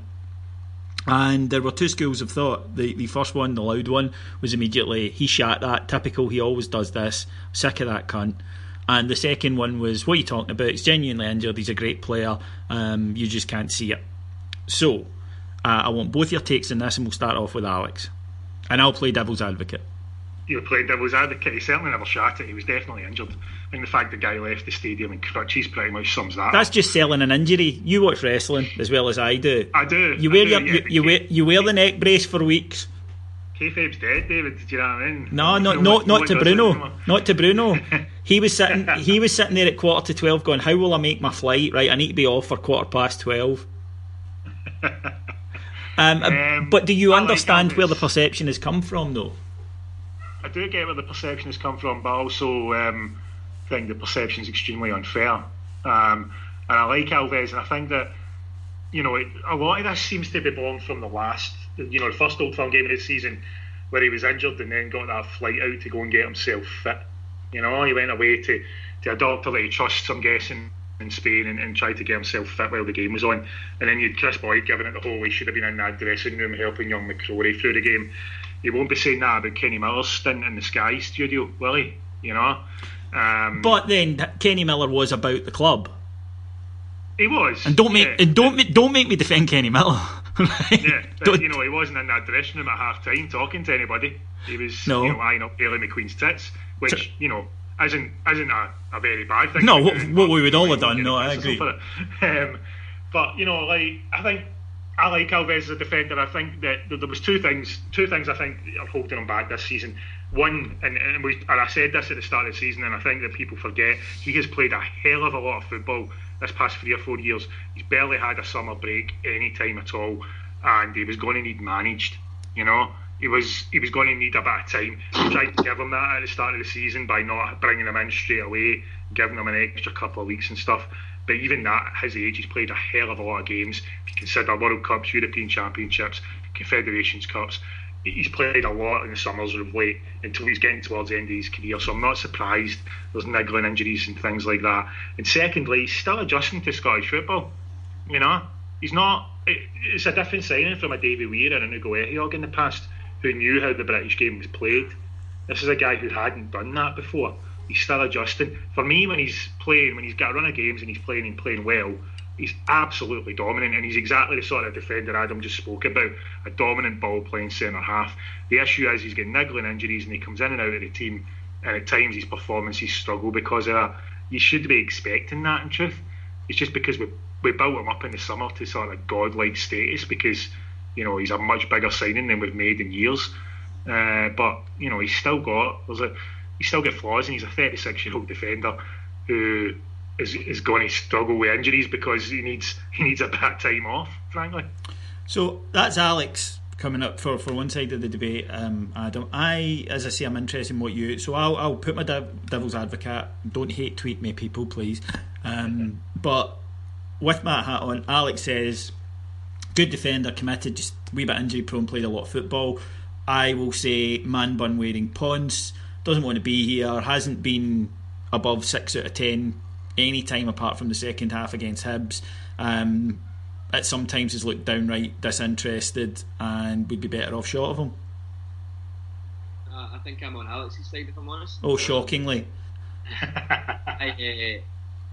And there were two schools of thought. The the first one, the loud one, was immediately he shot that. Typical, he always does this. Sick of that cunt. And the second one was, what are you talking about? He's genuinely injured. He's a great player. Um, you just can't see it. So, uh, I want both your takes on this, and we'll start off with Alex. And I'll play devil's advocate you know, played devil's advocate. He certainly never shot it. He was definitely injured. I think the fact the guy left the stadium in crutches pretty much sums that. That's up. just selling an injury. You watch wrestling as well as I do. I do. You wear do, your, yeah, you, you wear you wear the neck brace for weeks. Kayfabe's dead, David. Do you know what I mean? No, no, no, not, not to Bruno. Not to Bruno. he was sitting. He was sitting there at quarter to twelve, going, "How will I make my flight? Right, I need to be off for quarter past 12. um, um, but do you I understand like where the perception has come from, though? I do get where the perception has come from, but I also um, think the perception is extremely unfair. Um, and I like Alves, and I think that you know it, a lot of this seems to be born from the last, you know, the first Old Firm game of the season where he was injured and then got that flight out to go and get himself fit. You know, he went away to, to a doctor that he trusts, I'm guessing, in Spain and, and tried to get himself fit while the game was on. And then you had Kris Boyd giving it the whole he should have been in that dressing room helping young McCrorie through the game. He won't be saying that about Kenny Miller's stint in the Sky studio, will he? You know? Um, but then Kenny Miller was about the club. He was, and don't make yeah. and don't don't make me defend Kenny Miller. right? Yeah, but, you know he wasn't in that dressing room at half time talking to anybody. He was no. you know eyeing up Hayley McQueen's tits, which you know isn't isn't a, a very bad thing. No, what, what we would all have done. No, I agree. Um, but you know, like I think I like Alves as a defender. I think that there was two things. Two things I think are holding him back this season. One, and, and, we, and I said this at the start of the season, and I think that people forget he has played a hell of a lot of football this past three or four years. He's barely had a summer break any time at all, and he was going to need managed. You know, he was he was going to need a bit of time. We tried to give him that at the start of the season by not bringing him in straight away, giving him an extra couple of weeks and stuff. But even that, his age, he's played a hell of a lot of games. If you consider World Cups, European Championships, Confederations Cups, he's played a lot in the summers of late until he's getting towards the end of his career. So I'm not surprised there's niggling injuries and things like that. And secondly, he's still adjusting to Scottish football. You know, he's not. It's a different signing from a Davy Weir and a Ugo Ehiogu in the past, who knew how the British game was played. This is a guy who hadn't done that before. He's still adjusting. For me, when he's playing, when he's got a run of games and he's playing and playing well, he's absolutely dominant, and he's exactly the sort of defender Adam just spoke about a dominant ball playing centre half. The issue is he's getting niggling injuries and he comes in and out of the team, and at times his performances struggle because of that. You should be expecting that in truth. It's just because we, we built him up in the summer to sort of godlike status because you know he's a much bigger signing than we've made in years. Uh, but you know he's still got there's a he's still got flaws, and he's a 36 year old defender who is, is going to struggle with injuries because he needs he needs a of time off, frankly. So that's Alex coming up for, for one side of the debate. Um, Adam, I as I say, I'm interested in what you. So I'll I'll put my dev, devil's advocate. Don't hate tweet me, people, please. Um, but with my hat on, Alex says, good defender, committed, just a wee bit injury prone, played a lot of football. I will say man bun wearing Ponce doesn't want to be here, hasn't been above six out of ten any time apart from the second half against Hibs. Um, at sometimes has looked downright disinterested and would be better off short of him. Uh, I think I'm on Alex's side if I'm honest. Oh, shockingly. I,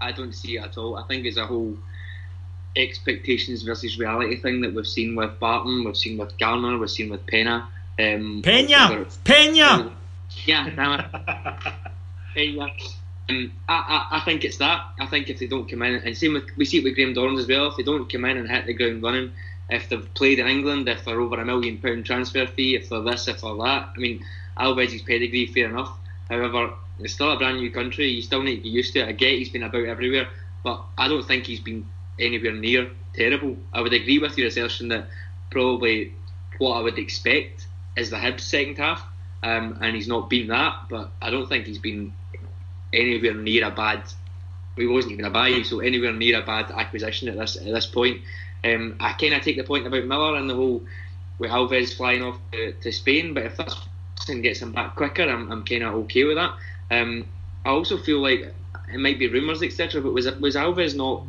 uh, I don't see it at all. I think it's a whole expectations versus reality thing that we've seen with Barton, we've seen with Garner, we've seen with Pena. Um, Pena! Pena! Yeah, damn it. Pena. Um, I, I, I think it's that. I think if they don't come in, and same with we see it with Graham Dorrans as well. If they don't come in and hit the ground running, if they've played in England, if they're over a million pound transfer fee, if they're this, if they're that. I mean, Alves' pedigree, fair enough. However, it's still a brand new country. You still need to get used to it. I get he's been about everywhere, but I don't think he's been anywhere near terrible. I would agree with your assertion that probably what I would expect is the Hibs second half, um, and he's not been that. But I don't think he's been anywhere near a bad. He wasn't even a buy, so anywhere near a bad acquisition at this at this point. Um, I kind of take the point about Miller and the whole with Alves flying off to, to Spain, but if that's and gets him back quicker, I'm, I'm kind of okay with that. Um, I also feel like it might be rumours, etc. But was was Alves not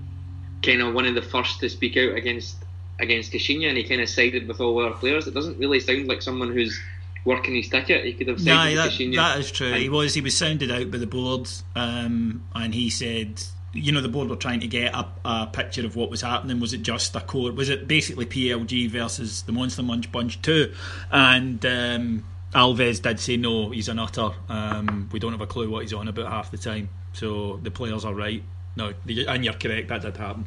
kind of one of the first to speak out against against Caixinha, and he kind of sided with all our players? It doesn't really sound like someone who's working his ticket. He could have sided no, with that, Caixinha. that is true. And- He was he was sounded out by the board, um, and he said, you know, the board were trying to get a, a picture of what was happening. Was it just a core? Was it basically PLG versus the Monster Munch Bunch two? And um, Alves did say no. He's an utter. Um, we don't have a clue what he's on about half the time. So the players are right. No, and you're correct. That did happen.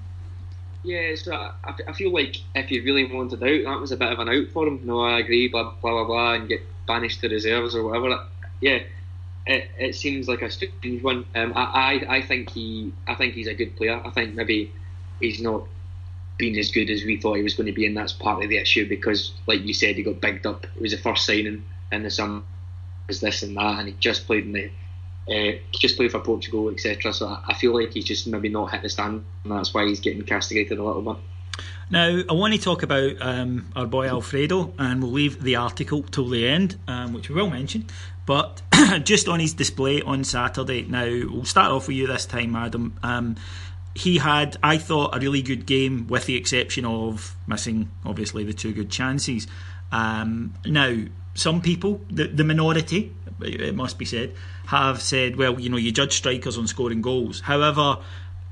Yeah, so I, I feel like if he really wanted out, that was a bit of an out for him. No, I agree, blah blah blah, blah and get banished to reserves or whatever. Yeah, it, it seems like a strange one. Um, I, I I think he I think he's a good player. I think maybe he's not been as good as we thought he was going to be, and that's part of the issue because, like you said, he got bigged up. It was the first signing in the summer. was this and that, and he just played in the uh, just played for Portugal, etc. So I, I feel like he's just maybe not hit the stand, and that's why he's getting castigated a little bit. Now, I want to talk about um, our boy Alfredo, and we'll leave the article till the end, um, which we will mention. But just on his display on Saturday, now we'll start off with you this time, Adam. Um, he had, I thought, a really good game, with the exception of missing, obviously, the two good chances. Um, now, some people, the, the minority, it must be said, have said, well, you know, you judge strikers on scoring goals. However,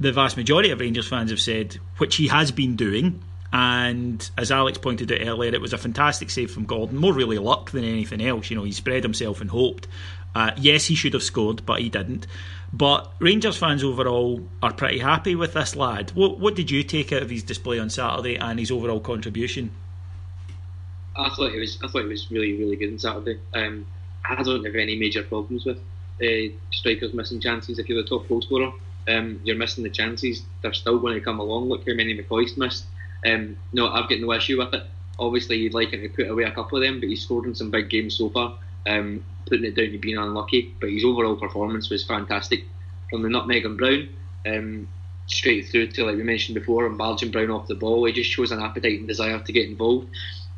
the vast majority of Rangers fans have said, which he has been doing. And as Alex pointed out earlier, it was a fantastic save from Gordon. More really luck than anything else. You know, he spread himself and hoped. Uh, yes, he should have scored, but he didn't. But Rangers fans overall are pretty happy with this lad. What, what did you take out of his display on Saturday and his overall contribution? I thought it was I thought it was really really good on Saturday. Um, I don't have any major problems with uh, strikers missing chances. If you're the top goal scorer, um, you're missing the chances. They're still going to come along. Look how many McCoist missed. Um, no, I've got no issue with it. Obviously, you'd like him to put away a couple of them, but he's scored in some big games so far. Um, putting it down to being unlucky, but his overall performance was fantastic. From the nutmeg and Brown, um, straight through to like we mentioned before, and Belgian Brown off the ball, he just shows an appetite and desire to get involved.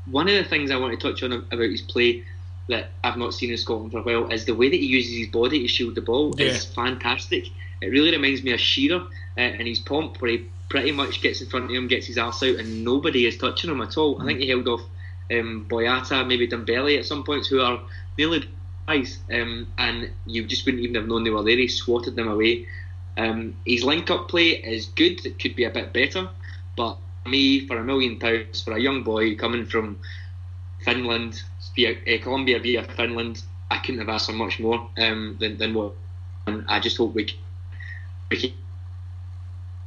One of the things I want to touch on about his play that I've not seen in Scotland for a while is the way that he uses his body to shield the ball Yeah. is fantastic. It really reminds me of Shearer uh, and his pomp, where he pretty much gets in front of him, gets his arse out, and nobody is touching him at all. I think he held off um, Boyata, maybe Dembele at some points, who are nearly guys, um, and you just wouldn't even have known they were there. He swatted them away. Um, his link-up play is good. It could be a bit better, but for me, for a million pounds, for a young boy coming from Finland, via uh, Colombia via Finland, I couldn't have asked for much more um, than, than what. And I just hope we can, we can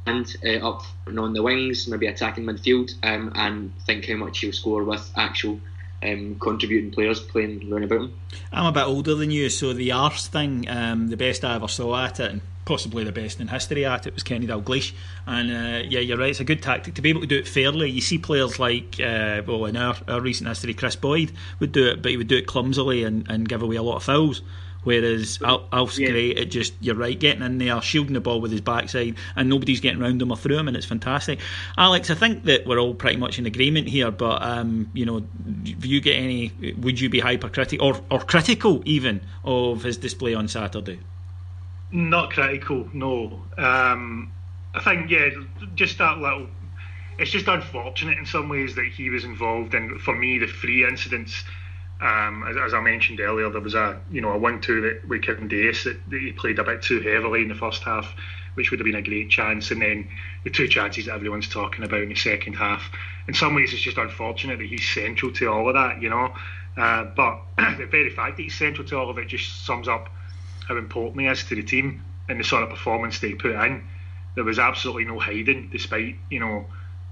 and uh, up and on the wings, maybe attacking midfield, um, and think how much he'll score with actual um, contributing players playing round about him. I'm a bit older than you, so the arse thing, um, the best I ever saw at it, possibly the best in history at it, was Kenny Dalglish. And uh, yeah, you're right, it's a good tactic to be able to do it fairly. You see players like, uh, well, in our, our recent history, Kris Boyd would do it, but he would do it clumsily and, and give away a lot of fouls. Whereas Al- Alf's Yeah. great at just you're right, getting in there, shielding the ball with his backside, and nobody's getting round him or through him, and it's fantastic. Alex, I think that we're all pretty much in agreement here, but um, you know, do you get any? Would you be hypercritical or or critical even of his display on Saturday? Not critical, no. Um, I think, yeah, just that little. It's just unfortunate in some ways that he was involved And For me, the three incidents, um, as, as I mentioned earlier, there was a you know a one-two that with Kevin Dace that, that he played a bit too heavily in the first half, which would have been a great chance, and then the two chances that everyone's talking about in the second half. In some ways, it's just unfortunate that he's central to all of that, you know. Uh, but the very fact that he's central to all of it just sums up how important he is to the team and the sort of performance they put in. There was absolutely no hiding, despite you know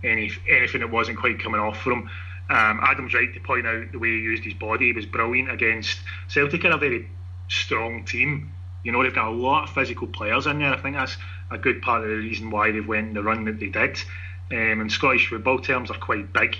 any anything that wasn't quite coming off for him. Um, Adam's right to point out the way he used his body. He was brilliant against Celtic, are a very strong team. You know they've got a lot of physical players in there. I think that's a good part of the reason why they've went the run that they did. Um, Scottish football terms, are quite big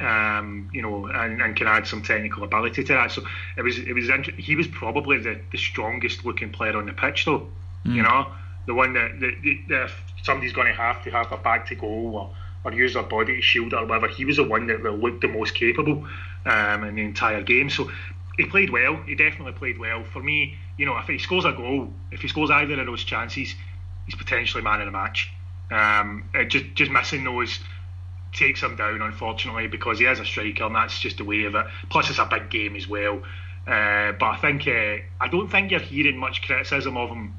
um, you know, and, and can add some technical ability to that. So it was, it was, he was probably the, the strongest looking player on the pitch, though. You know, the one that, that, that if somebody's going to have to have a back to goal or, or use their body to shield or whatever, he was the one that, that looked the most capable um, in the entire game. So he played well. He definitely played well. For me, you know, if he scores a goal, if he scores either of those chances, he's potentially man of the match. Um, just just missing those takes him down, unfortunately, because he is a striker, and that's just the way of it. Plus, it's a big game as well. Uh, but I think uh, I don't think you're hearing much criticism of him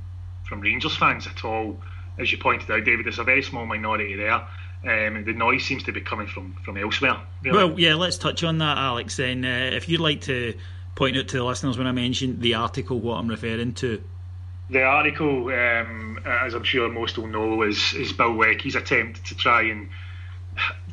from Rangers fans at all. As you pointed out, David, there's a very small minority there. Um, the noise seems to be coming from, from elsewhere. Really. Well, yeah, let's touch on that, Alex. Then, uh, if you'd like to point out to the listeners when I mentioned the article, what I'm referring to. the article, um, as I'm sure most will know, is, is Bill Leckie's attempt to try and.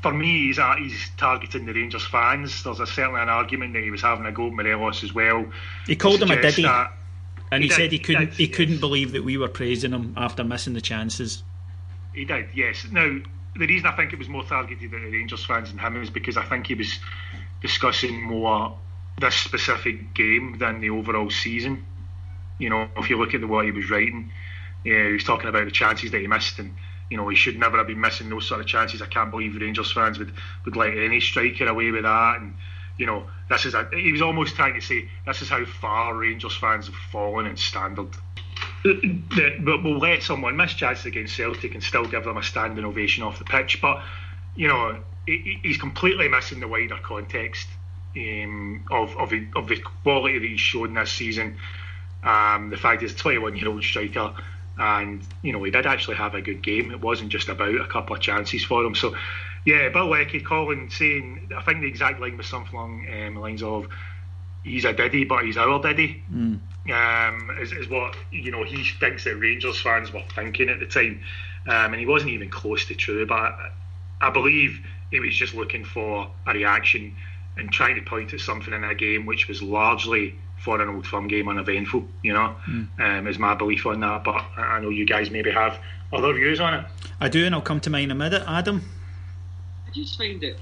For me, he's, uh, he's targeting the Rangers fans. There's a, certainly an argument that he was having a go at Morelos as well. He called him a diddy, and he, he said did, he he couldn't did, he yes. couldn't believe that we were praising him after missing the chances. He did, yes. Now, the reason I think it was more targeted at the Rangers fans than him is because I think he was discussing more this specific game than the overall season. You know, if you look at the what he was writing, yeah, he was talking about the chances that he missed, and you know he should never have been missing those sort of chances. I can't believe Rangers fans would would let any striker away with that, and you know this is a, he was almost trying to say this is how far Rangers fans have fallen in standard. But we'll let someone miss chances against Celtic and still give them a standing ovation off the pitch. But you know he's completely missing the wider context um, of of the, of the quality that he's shown this season. Um, the fact he's a 21 year old striker, and you know he did actually have a good game. It wasn't just about a couple of chances for him. So, yeah, Bill Leckie, Colin saying, I think the exact line was something along um, the lines of, "He's a diddy, but he's our diddy." Mm. Um, is, is what you know he thinks that Rangers fans were thinking at the time, um, and he wasn't even close to true. But I, I believe he was just looking for a reaction and trying to point at something in a game which was largely for an old firm game uneventful, you know, mm. um, is my belief on that. But I know you guys maybe have other views on it. I do, and I'll come to mine in a minute. Adam? I just find it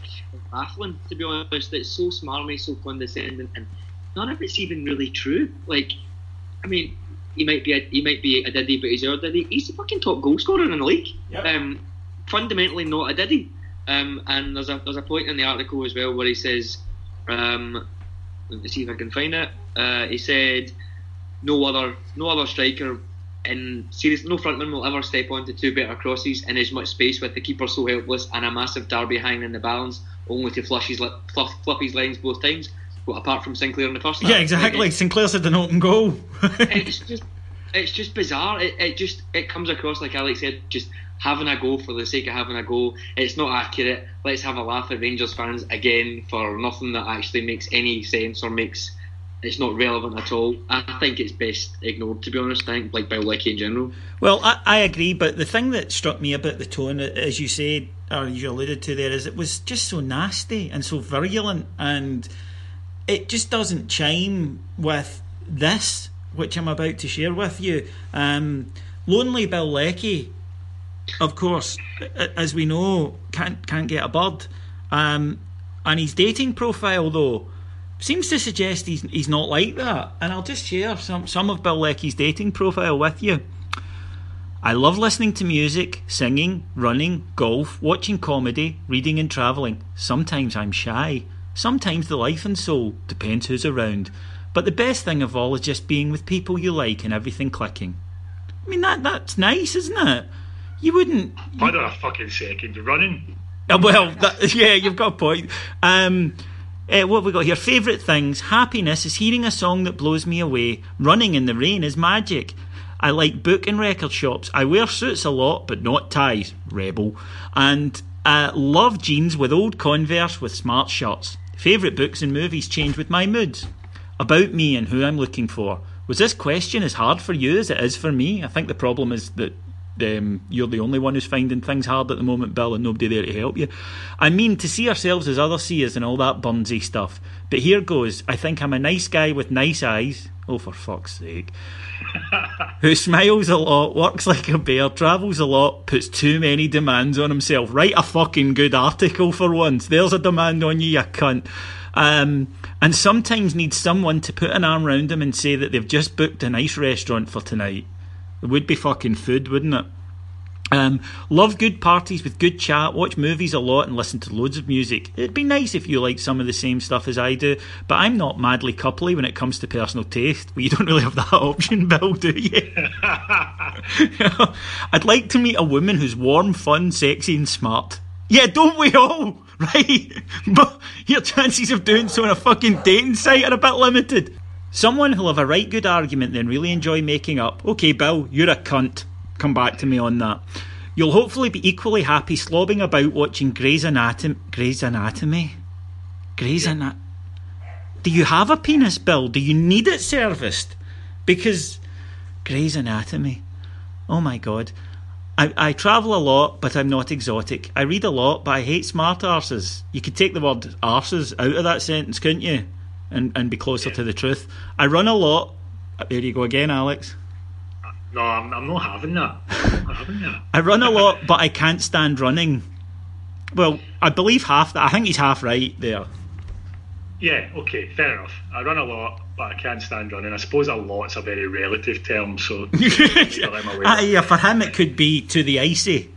baffling, to be honest. It's so smarmy, so condescending, and none of it's even really true. Like, I mean, he might be a, he might be a diddy, but he's our diddy. He's the fucking top goal scorer in the league. Yep. Um, fundamentally not a diddy. Um, and there's a there's a point in the article as well where he says, um, let me see if I can find it. Uh, he said, no other no other striker in serious no frontman will ever step onto two better crosses in as much space with the keeper so helpless and a massive derby hanging in the balance, only to flush his fluff, flip his lines both times. But apart from Sinclair in the first yeah, exactly. Sinclair said an open goal. it's just it's just bizarre. It, it just it comes across like Alex said, just having a go for the sake of having a go. It's not accurate. Let's have a laugh at Rangers fans again for nothing that actually makes any sense or makes it's not relevant at all. I think it's best ignored, to be honest. I think, like by Leckie in general. Well, I, I agree, but the thing that struck me about the tone, as you said, or you alluded to there, is it was just so nasty and so virulent, and it just doesn't chime with this, which I'm about to share with you. Um, Lonely Bill Leckie of course, as we know, can't can't get a bird. Um, and his dating profile, though, seems to suggest he's he's not like that. And I'll just share some some of Bill Leckie's dating profile with you. I love listening to music, singing, running, golf, watching comedy, reading and travelling. Sometimes I'm shy. Sometimes the life and soul depends who's around. But the best thing of all is just being with people you like and everything clicking. I mean that that's nice, isn't it? You wouldn't. Hold on a fucking second. You're running. Uh, well, that, yeah, you've got a point. Um, uh, what have we got here? Favourite things. Happiness is hearing a song that blows me away. Running in the rain is magic. I like book and record shops. I wear suits a lot, but not ties. Rebel. And uh, love jeans with old Converse with smart shirts. Favourite books and movies change with my moods. About me and who I'm looking for. Was this question as hard for you as it is for me? I think the problem is that um, you're the only one who's finding things hard at the moment, Bill, and nobody there to help you. I mean, to see ourselves as others see us and all that bunsy stuff. But here goes. I think I'm a nice guy with nice eyes. Oh, for fuck's sake. who smiles a lot, works like a bear, travels a lot, puts too many demands on himself. Write a fucking good article for once. There's a demand on you, you cunt. Um, and sometimes need someone to put an arm around them and say that they've just booked a nice restaurant for tonight. It would be fucking food, wouldn't it? Um, love good parties with good chat, watch movies a lot, and listen to loads of music. It'd be nice if you liked some of the same stuff as I do, but I'm not madly coupley when it comes to personal taste. Well, you don't really have that option, Bill, do you? I'd like to meet a woman who's warm, fun, sexy, and smart. Yeah, don't we all? Right? But your chances of doing so on a fucking dating site are a bit limited. Someone who'll have a right good argument then really enjoy making up. Okay, Bill, you're a cunt. Come back to me on that. You'll hopefully be equally happy slobbing about watching Grey's Anatomy. Grey's Anatomy? Grey's yeah. Anatomy. Do you have a penis, Bill? Do you need it serviced? Because Grey's Anatomy. Oh my god. I, I travel a lot, but I'm not exotic. I read a lot, but I hate smart arses. You could take the word arses out of that sentence, couldn't you? and, and be closer yeah. to the truth. I run a lot. Uh, there you go again, Alex. No, I'm, I'm not having that. I'm not having that. I run a lot, but I can't stand running. Well, I believe half that. I think he's half right there. Yeah, okay, fair enough. I run a lot, but I can't stand running. I suppose a lot's a very relative term, so yeah, for him it could be to the icy.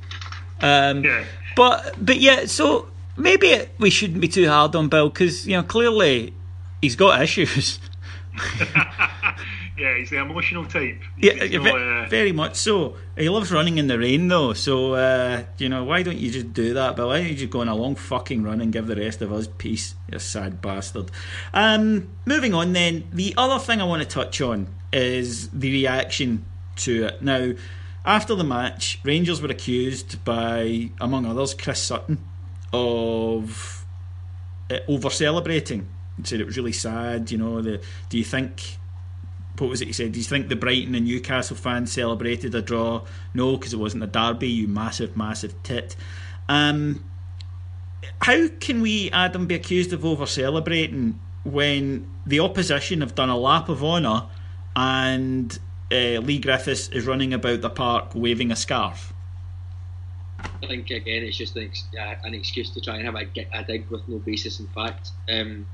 Um, yeah. But but yeah, so maybe we shouldn't be too hard on Bill because you know clearly he's got issues. yeah, he's the emotional type. Yeah, no, uh... very much so. He loves running in the rain though, so uh, you know why don't you just do that, Bill? Why don't you just go on a long fucking run and give the rest of us peace? You sad bastard. Um, moving on then, the other thing I want to touch on is the reaction to it. Now, after the match, Rangers were accused by, among others, Chris Sutton of uh, over celebrating. He said it was really sad. You know, the, do you think what was it he said? Do you think the Brighton and Newcastle fans celebrated a draw? No, because it wasn't a derby, you massive, massive tit. Um, how can we, Adam, be accused of over celebrating when the opposition have done a lap of honour and uh, Leigh Griffiths is running about the park waving a scarf? I think again, it's just an, ex- an excuse to try and have a, a dig with no basis in fact. Um,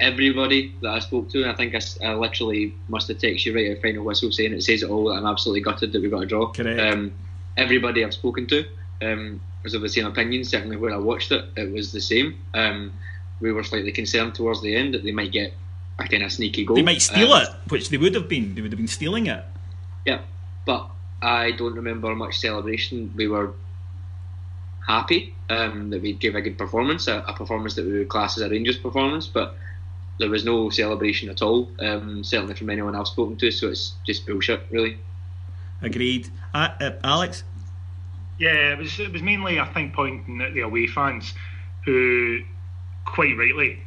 everybody that I spoke to, I think I, I literally must have texted you right at final whistle saying it says it all. I'm absolutely gutted that we got a draw. Correct. Um, everybody I've spoken to um, was of the same opinion. Certainly, when I watched it, it was the same. Um, we were slightly concerned towards the end that they might get a kind of sneaky goal. They might steal um, it, which they would have been. They would have been stealing it. Yeah, but I don't remember much celebration. We were happy um, that we gave a good performance, a, a, performance that we would class as a Rangers performance, but there was no celebration at all, um, certainly from anyone I've spoken to. So it's just bullshit, really. Agreed, uh, uh, Alex. Yeah, it was it was mainly I think pointing at the away fans, who quite rightly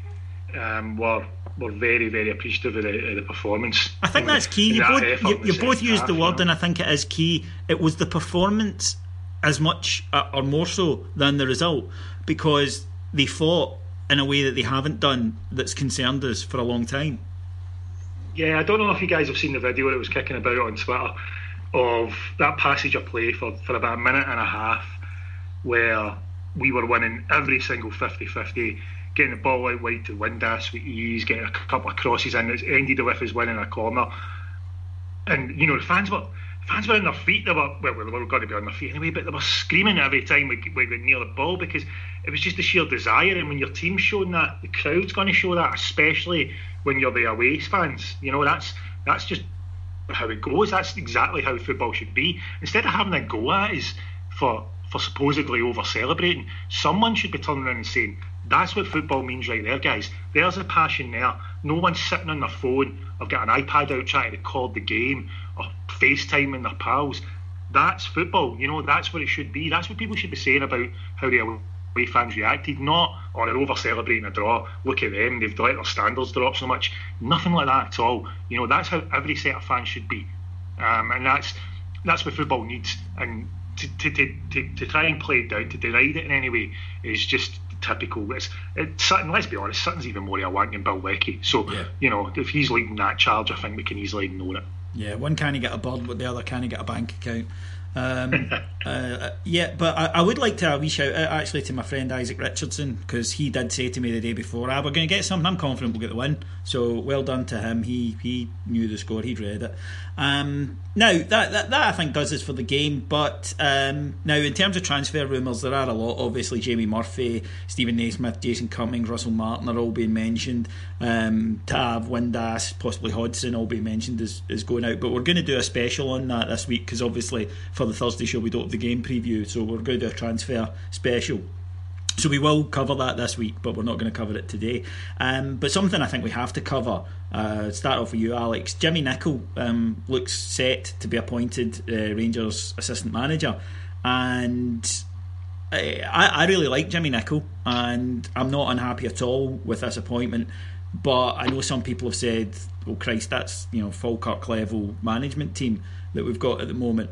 um, were were very very appreciative of the, of the performance. I think that's key. You that both you, you both used half, the word, you know? and I think it is key. It was the performance as much uh, or more so than the result because they fought in a way that they haven't done that's concerned us for a long time. Yeah, I don't know if you guys have seen the video that was kicking about on Twitter of that passage of play for, for about a minute and a half where we were winning every single 50 50, getting the ball out wide to Windass with ease, getting a couple of crosses in. It ended with us winning a corner. And, you know, the fans were fans were on their feet. They were well, they were going to be on their feet anyway, but they were screaming every time we, we went near the ball because it was just the sheer desire. And when your team's showing that, the crowd's going to show that, especially when you're the away fans. You know, that's that's just how it goes. That's exactly how football should be. Instead of having a go at is for for supposedly over celebrating, someone should be turning around and saying, that's what football means right there, guys. There's a passion there. No one's sitting on their phone. I've got an iPad out trying to record the game FaceTiming their pals. That's football. You know, that's what it should be. That's what people should be saying about how the away fans reacted. Not, oh, they're over celebrating a draw. Look at them. They've let their standards drop so much. Nothing like that at all. You know, that's how every set of fans should be. Um, and that's that's what football needs. And to, to, to, to, to try and play it down, to deride it in any way, is just typical. It's, it's Sutton. Let's be honest, Sutton's even more of a wank than Bill Leckie. So yeah. you know, if he's leading that charge, I think we can easily ignore it. Yeah, one can't get a bird, but the other can't get a bank account. Um, uh, yeah, but I, I, would like to have a wee shout out actually to my friend Isaac Richardson because he did say to me the day before, "Ah, we're going to get something. I'm confident we'll get the win." So well done to him. He he knew the score. He'd read it. Um, now that, that that I think does this for the game. But um, now in terms of transfer rumours, there are a lot. Obviously, Jamie Murphy, Steven Naismith, Jason Cummings, Russell Martin are all being mentioned. Um, Tav, Windass, possibly Hodgson all being mentioned as, as going out. But we're going to do a special on that this week because obviously for the Thursday show we don't have the game preview, so we're going to do a transfer special. So we will cover that this week, but we're not going to cover it today. Um, but something I think we have to cover. Uh, start off with you, Alex. Jimmy Nicholl um, looks set to be appointed uh, Rangers assistant manager, and I, I really like Jimmy Nicholl, and I'm not unhappy at all with this appointment. But I know some people have said, "Oh Christ, that's you know Falkirk level management team that we've got at the moment."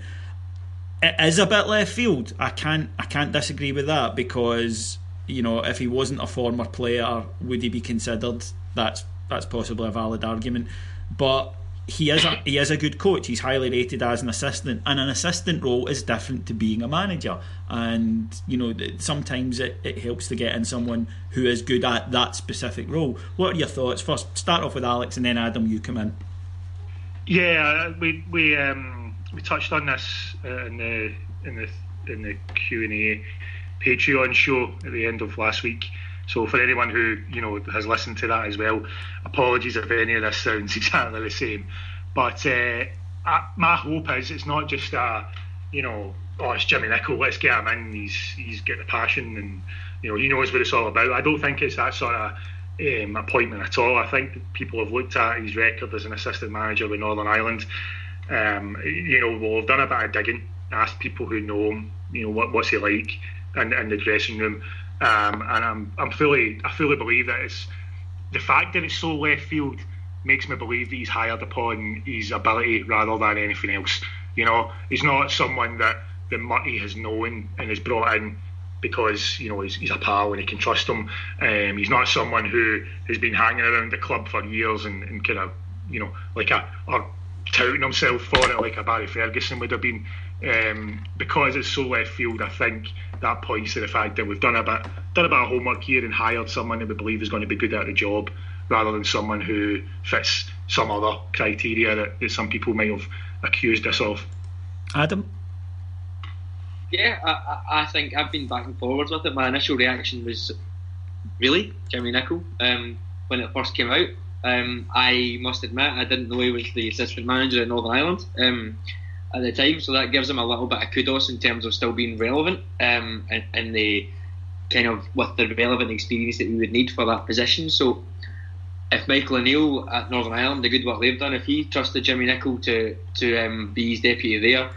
it is a bit left field. I can't I can't disagree with that because you know if he wasn't a former player, would he be considered? That's that's possibly a valid argument, but he is a, he is a good coach. He's highly rated as an assistant, and an assistant role is different to being a manager. And you know, sometimes it, it helps to get in someone who is good at that specific role. What are your thoughts? First, start off with Alex, and then Adam, you come in. Yeah, we we um, we touched on this uh, in the in the in the Q and A Patreon show at the end of last week. So for anyone who you know has listened to that as well, apologies if any of this sounds exactly the same. But uh, I, my hope is it's not just a you know oh it's Jimmy Nicholl let's get him in he's he's got the passion and you know he knows what it's all about. I don't think it's that sort of um, appointment at all. I think people have looked at his record as an assistant manager with Northern Ireland. Um, you know, we'll have done a bit of digging, asked people who know him, you know, what, what's he like in, in the dressing room. Um, and I'm, I'm fully, I fully believe that it's the fact that it's so left field makes me believe that he's hired upon his ability rather than anything else. You know, he's not someone that that Murty has known and has brought in because you know he's, he's a pal and he can trust him. Um, he's not someone who has been hanging around the club for years and, and kind of you know like a or touting himself for it like a Barry Ferguson would have been. Um, because it's so left field, I think that points to the fact that we've done a bit done a bit of homework here and hired someone that we believe is going to be good at the job, rather than someone who fits some other criteria that, that some people might have accused us of. Adam. Yeah, I, I think I've been back and forwards with it. My initial reaction was really Jimmy Nicholl um, when it first came out. Um, I must admit I didn't know he was the assistant manager in Northern Ireland um, at the time, so that gives him a little bit of kudos in terms of still being relevant um, and, and the kind of with the relevant experience that we would need for that position. So if Michael O'Neill at Northern Ireland, the good work they've done, if he trusted Jimmy Nicholl to to um, be his deputy there,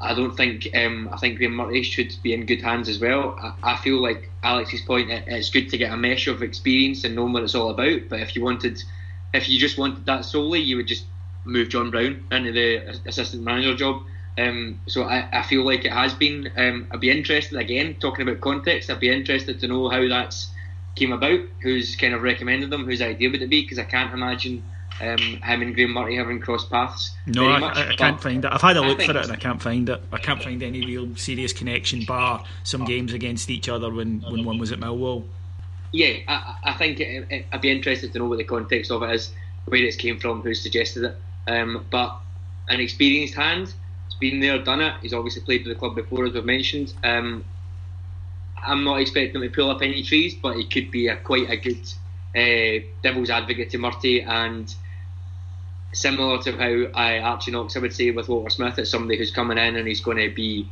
I don't think um, I think Graeme Murty should be in good hands as well. I, I feel like Alex's point, it, it's good to get a mesh of experience and know what it's all about. But if you wanted, if you just wanted that solely, you would just move John Brown into the assistant manager job. Um, so I, I feel like it has been. Um, I'd be interested again talking about context. I'd be interested to know how that's came about, who's kind of recommended them, whose idea would it be? Because I can't imagine um, him and Graeme Murty having crossed paths. No, I, much, I, I can't find it. I've had a look for it and I can't find it. I can't find any real serious connection, bar some games against each other when, when one was at Millwall. Yeah, I, I think it, it, I'd be interested to know what the context of it is, where it's came from, who suggested it. Um, but an experienced hand, he's been there, done it. He's obviously played for the club before, as we've mentioned. Um, I'm not expecting him to pull up any trees, but he could be a quite a good uh, devil's advocate to Murty and similar to how I Archie Knox I would say with Walter Smith, it's somebody who's coming in and he's going to be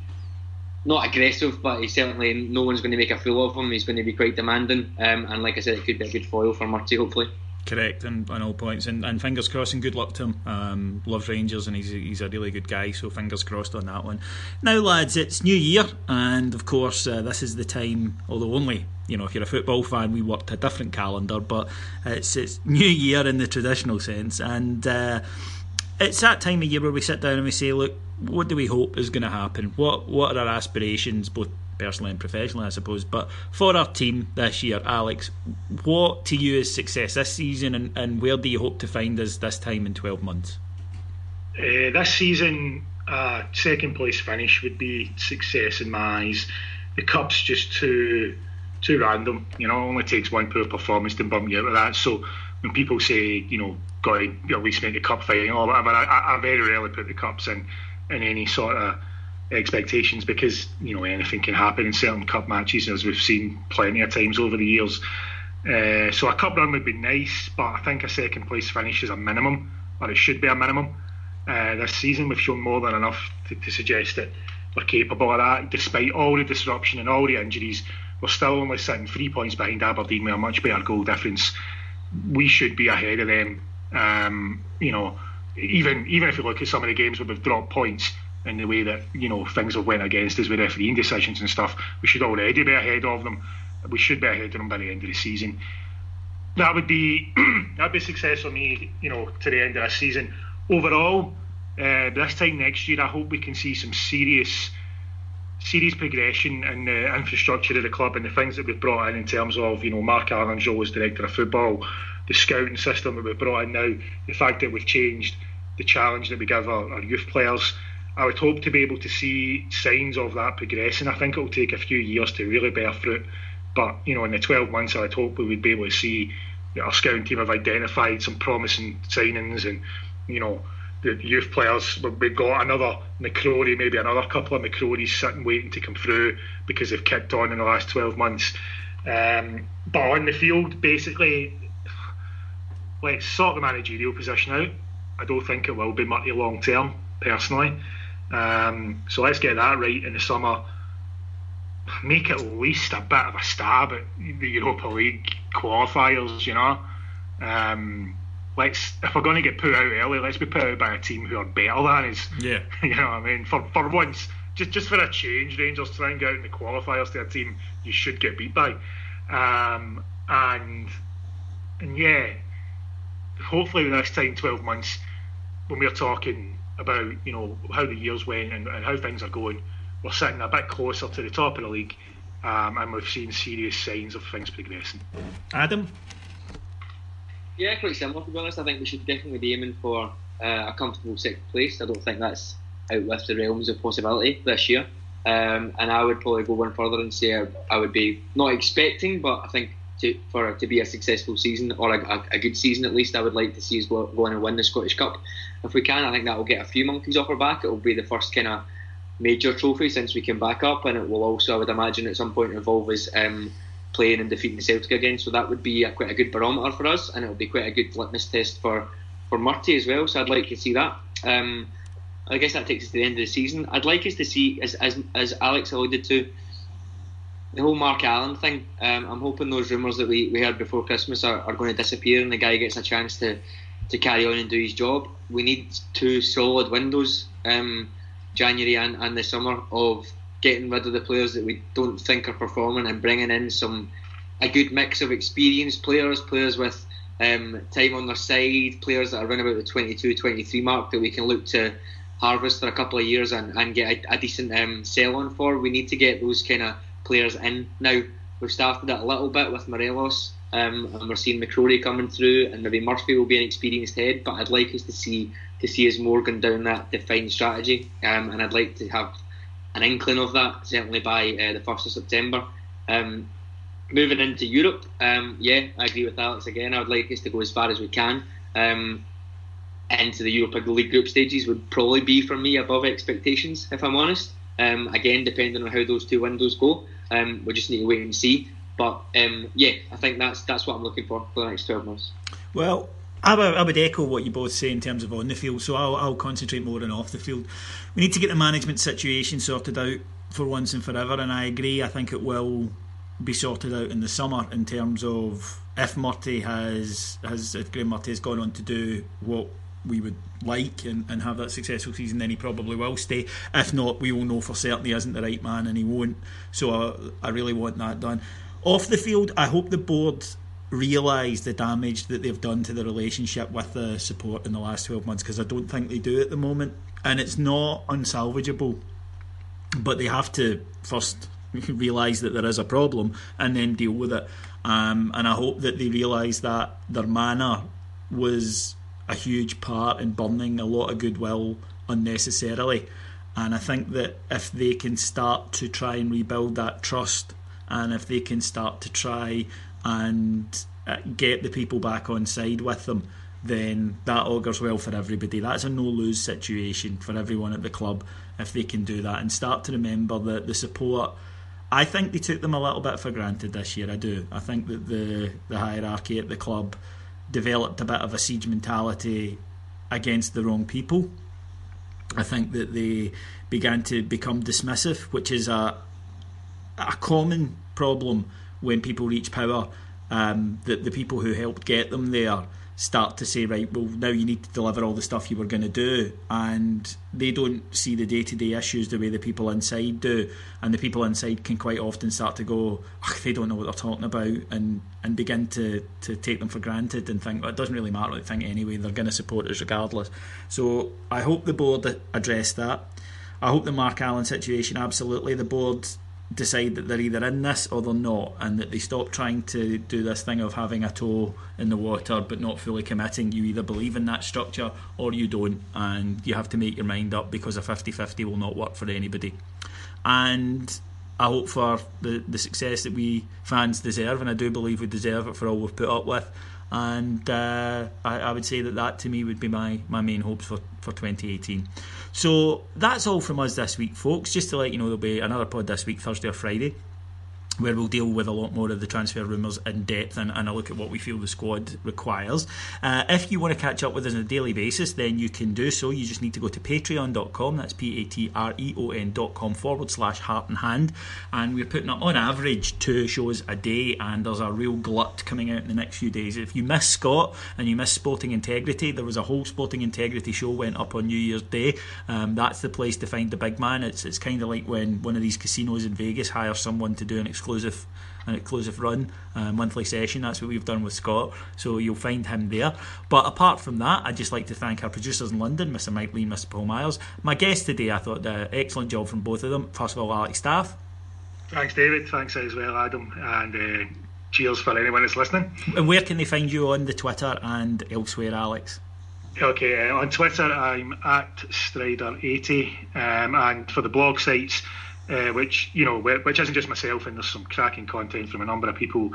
not aggressive, but he's certainly no one's going to make a fool of him. He's going to be quite demanding, um, and like I said, it could be a good foil for Murty, hopefully. Correct, and on all points, and, and fingers crossed, and good luck to him. Um, loves Rangers, and he's he's a really good guy. So fingers crossed on that one. Now, lads, it's New Year, and of course, uh, this is the time. Although only you know, if you're a football fan, we worked a different calendar, but it's it's New Year in the traditional sense, and uh, it's that time of year where we sit down and we say, look, what do we hope is going to happen? What what are our aspirations, both personally and professionally, I suppose. But for our team this year, Alex, what to you is success this season, and, and where do you hope to find us this time in 12 months? Uh, this season, uh, second place finish would be success in my eyes. The cup's just too too random. You know, it only takes one poor performance to bump you out of that. So when people say, you know, got to at least make the cup final or whatever, I, I very rarely put the cups in in any sort of expectations because you know anything can happen in certain cup matches as we've seen plenty of times over the years. Uh, so a cup run would be nice, but I think a second place finish is a minimum, or it should be a minimum. Uh, this season we've shown more than enough to, to, suggest that we're capable of that, despite all the disruption and all the injuries. We're still only sitting three points behind Aberdeen with a much better goal difference. We should be ahead of them. Um, you know, even even if you look at some of the games where we've dropped points, in the way that you know things have went against us with refereeing decisions and stuff. We should already be ahead of them. We should be ahead of them by the end of the season. That would be that'd be success for me. You know, to the end of the season. Overall, uh, this time next year, I hope we can see some serious. Serious progression in the infrastructure of the club and the things that we've brought in in terms of, you know, Mark Allen, Joe as director of football, the scouting system that we've brought in now, the fact that we've changed the challenge that we give our, our youth players. I would hope to be able to see signs of that progressing. I think it will take a few years to really bear fruit, but you know, in the 12 months, I'd hope we would be able to see our scouting team have identified some promising signings, and you know, the youth players. We've got another McCrorie, maybe another couple of McCrories sitting waiting to come through because they've kicked on in the last 12 months. Um, but on the field, basically, let's sort the managerial position out. I don't think it will be Murty long term, personally. Um, so let's get that right in the summer. Make at least a bit of a stab at the Europa League qualifiers, you know. Um, let's if we're going to get put out early, let's be put out by a team who are better than us. Yeah, you know what I mean. For for once, just just for a change, Rangers try and get out in the qualifiers to a team you should get beat by, um, and and yeah, hopefully the next time, twelve months, when we're talking about you know how the years went and, and how things are going, we're sitting a bit closer to the top of the league, um, and we've seen serious signs of things progressing. Adam. Yeah, quite similar to be honest. I think we should definitely be aiming for uh, a comfortable sixth place. I don't think that's out with the realms of possibility this year. Um, and I would probably go one further and say I, I would be not expecting, but I think to, for to be a successful season or a, a, a, good season at least, I would like to see us go, on and win the Scottish Cup. If we can, I think that will get a few monkeys off our back. It will be the first kind of major trophy since we came back up, and it will also, I would imagine, at some point involve us um, playing and defeating Celtic again. So that would be a, quite a good barometer for us, and it will be quite a good litmus test for for Murty as well. So I'd like to see that. Um, I guess that takes us to the end of the season. I'd like us to see, as as, as Alex alluded to, the whole Mark Allen thing. Um, I'm hoping those rumours that we, we heard before Christmas are, are going to disappear and the guy gets a chance to, to carry on and do his job. We need two solid windows, um, January and, and the summer, of getting rid of the players that we don't think are performing and bringing in some a good mix of experienced players, players with um, time on their side, players that are around about the 22, 23 mark that we can look to harvest for a couple of years and, and get a, a decent um, sell on for. We need to get those kind of players in now. We've started it a little bit with Morelos, um, and we're seeing McCrorie coming through, and maybe Murphy will be an experienced head. But I'd like us to see to see us more going down that defined strategy, um, and I'd like to have an inkling of that certainly by uh, the first of September. Um, moving into Europe, um, yeah, I agree with Alex again. I would like us to go as far as we can. Um, into the Europa League group stages would probably be for me above expectations, if I'm honest. Um, again, depending on how those two windows go, um, we just need to wait and see. But um, yeah, I think that's that's what I'm looking for for the next 12 months. Well, I would, I would echo what you both say in terms of on the field, so I'll, I'll concentrate more on off the field. We need to get the management situation sorted out for once and forever, and I agree. I think it will be sorted out in the summer in terms of if Murty has has if Graeme Murty has gone on to do what we would like and, and have that successful season, then he probably will stay. If not, we will know for certain he isn't the right man and he won't. So I, I really want that done. Off the field, I hope the board realise the damage that they've done to the relationship with the support in the last 12 months because I don't think they do at the moment. And it's not unsalvageable, but they have to first realise that there is a problem and then deal with it. Um, and I hope that they realise that their manner was a huge part in burning a lot of goodwill unnecessarily. And I think that if they can start to try and rebuild that trust, and if they can start to try and uh, get the people back on side with them, then that augurs well for everybody. That's a no lose situation for everyone at the club if they can do that and start to remember that the support. I think they took them a little bit for granted this year. I do. I think that the the hierarchy at the club developed a bit of a siege mentality against the wrong people. I think that they began to become dismissive, which is a a common problem when people reach power. Um, that the people who helped get them there start to say, right, well, now you need to deliver all the stuff you were going to do. And they don't see the day to day issues the way the people inside do. And the people inside can quite often start to go, they don't know what they're talking about, and, and begin to, to take them for granted and think, well, it doesn't really matter what they think anyway, they're going to support us regardless. So I hope the board addressed that. I hope the Mark Allen situation, absolutely. The board decide that they're either in this or they're not, and that they stop trying to do this thing of having a toe in the water but not fully committing. You either believe in that structure or you don't, and you have to make your mind up because a 50 50 will not work for anybody. And I hope for the, the success that we fans deserve, and I do believe we deserve it for all we've put up with. And uh, I, I would say that that to me would be my, my main hopes for, for 2018. So that's all from us this week, folks. Just to let you know, there'll be another pod this week, Thursday or Friday where we'll deal with a lot more of the transfer rumours in depth and, and a look at what we feel the squad requires. Uh, if you want to catch up with us on a daily basis, then you can do so. You just need to go to patreon.com, that's P A T R E O N.com forward slash heart and hand. And we're putting up on average two shows a day, and there's a real glut coming out in the next few days. If you miss Scott and you miss Sporting Integrity, there was a whole Sporting Integrity show went up on New Year's Day. Um, that's the place to find the big man. It's, it's kind of like when one of these casinos in Vegas hires someone to do an exclusive an exclusive run uh, monthly session. That's what we've done with Scott. So you'll find him there. But apart from that, I'd just like to thank our producers in London, Mr. Mike Lee and Mr. Paul Miles. My guest today, I thought, uh, excellent job from both of them. First of all, Alex Staff. Thanks, David. Thanks as well, Adam. And uh, cheers for anyone that's listening. And where can they find you on the Twitter and elsewhere, Alex? Okay, uh, on Twitter I'm at Strider80, um, and for the blog sites, uh, which you know, which isn't just myself, and there's some cracking content from a number of people.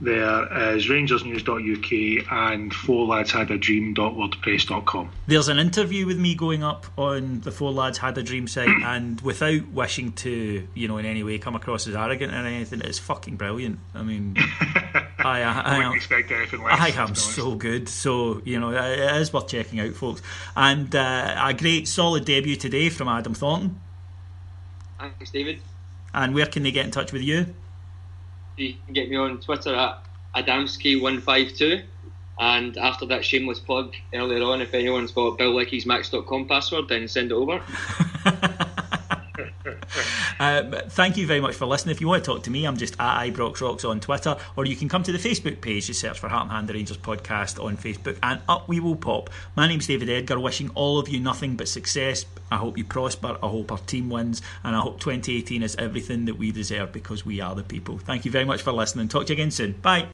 There is rangersnews.uk and four lads had a dream.wordpress.com. There's an interview with me going up on the Four Lads Had a Dream site, and without wishing to, you know, in any way come across as arrogant or anything, it's fucking brilliant. I mean, I, I, I, wouldn't expect anything less. I am so good. So, you know, it is worth checking out, folks. And uh, a great solid debut today from Adam Thornton. Thanks, David. And where can they get in touch with you? You can get me on Twitter at Adamski152. And after that shameless plug earlier on, if anyone's got BillLeckie'sMax.com password, then send it over. Um, thank you very much for listening. If you want to talk to me, I'm just at IbroxRocks on Twitter, or you can come to the Facebook page. Just search for Heart and Hand the Rangers podcast on Facebook, and up we will pop. My name's David Edgar, wishing all of you nothing but success. I hope you prosper. I hope our team wins, and I hope 2018 is everything that we deserve because we are the people. Thank you very much for listening. Talk to you again soon. Bye.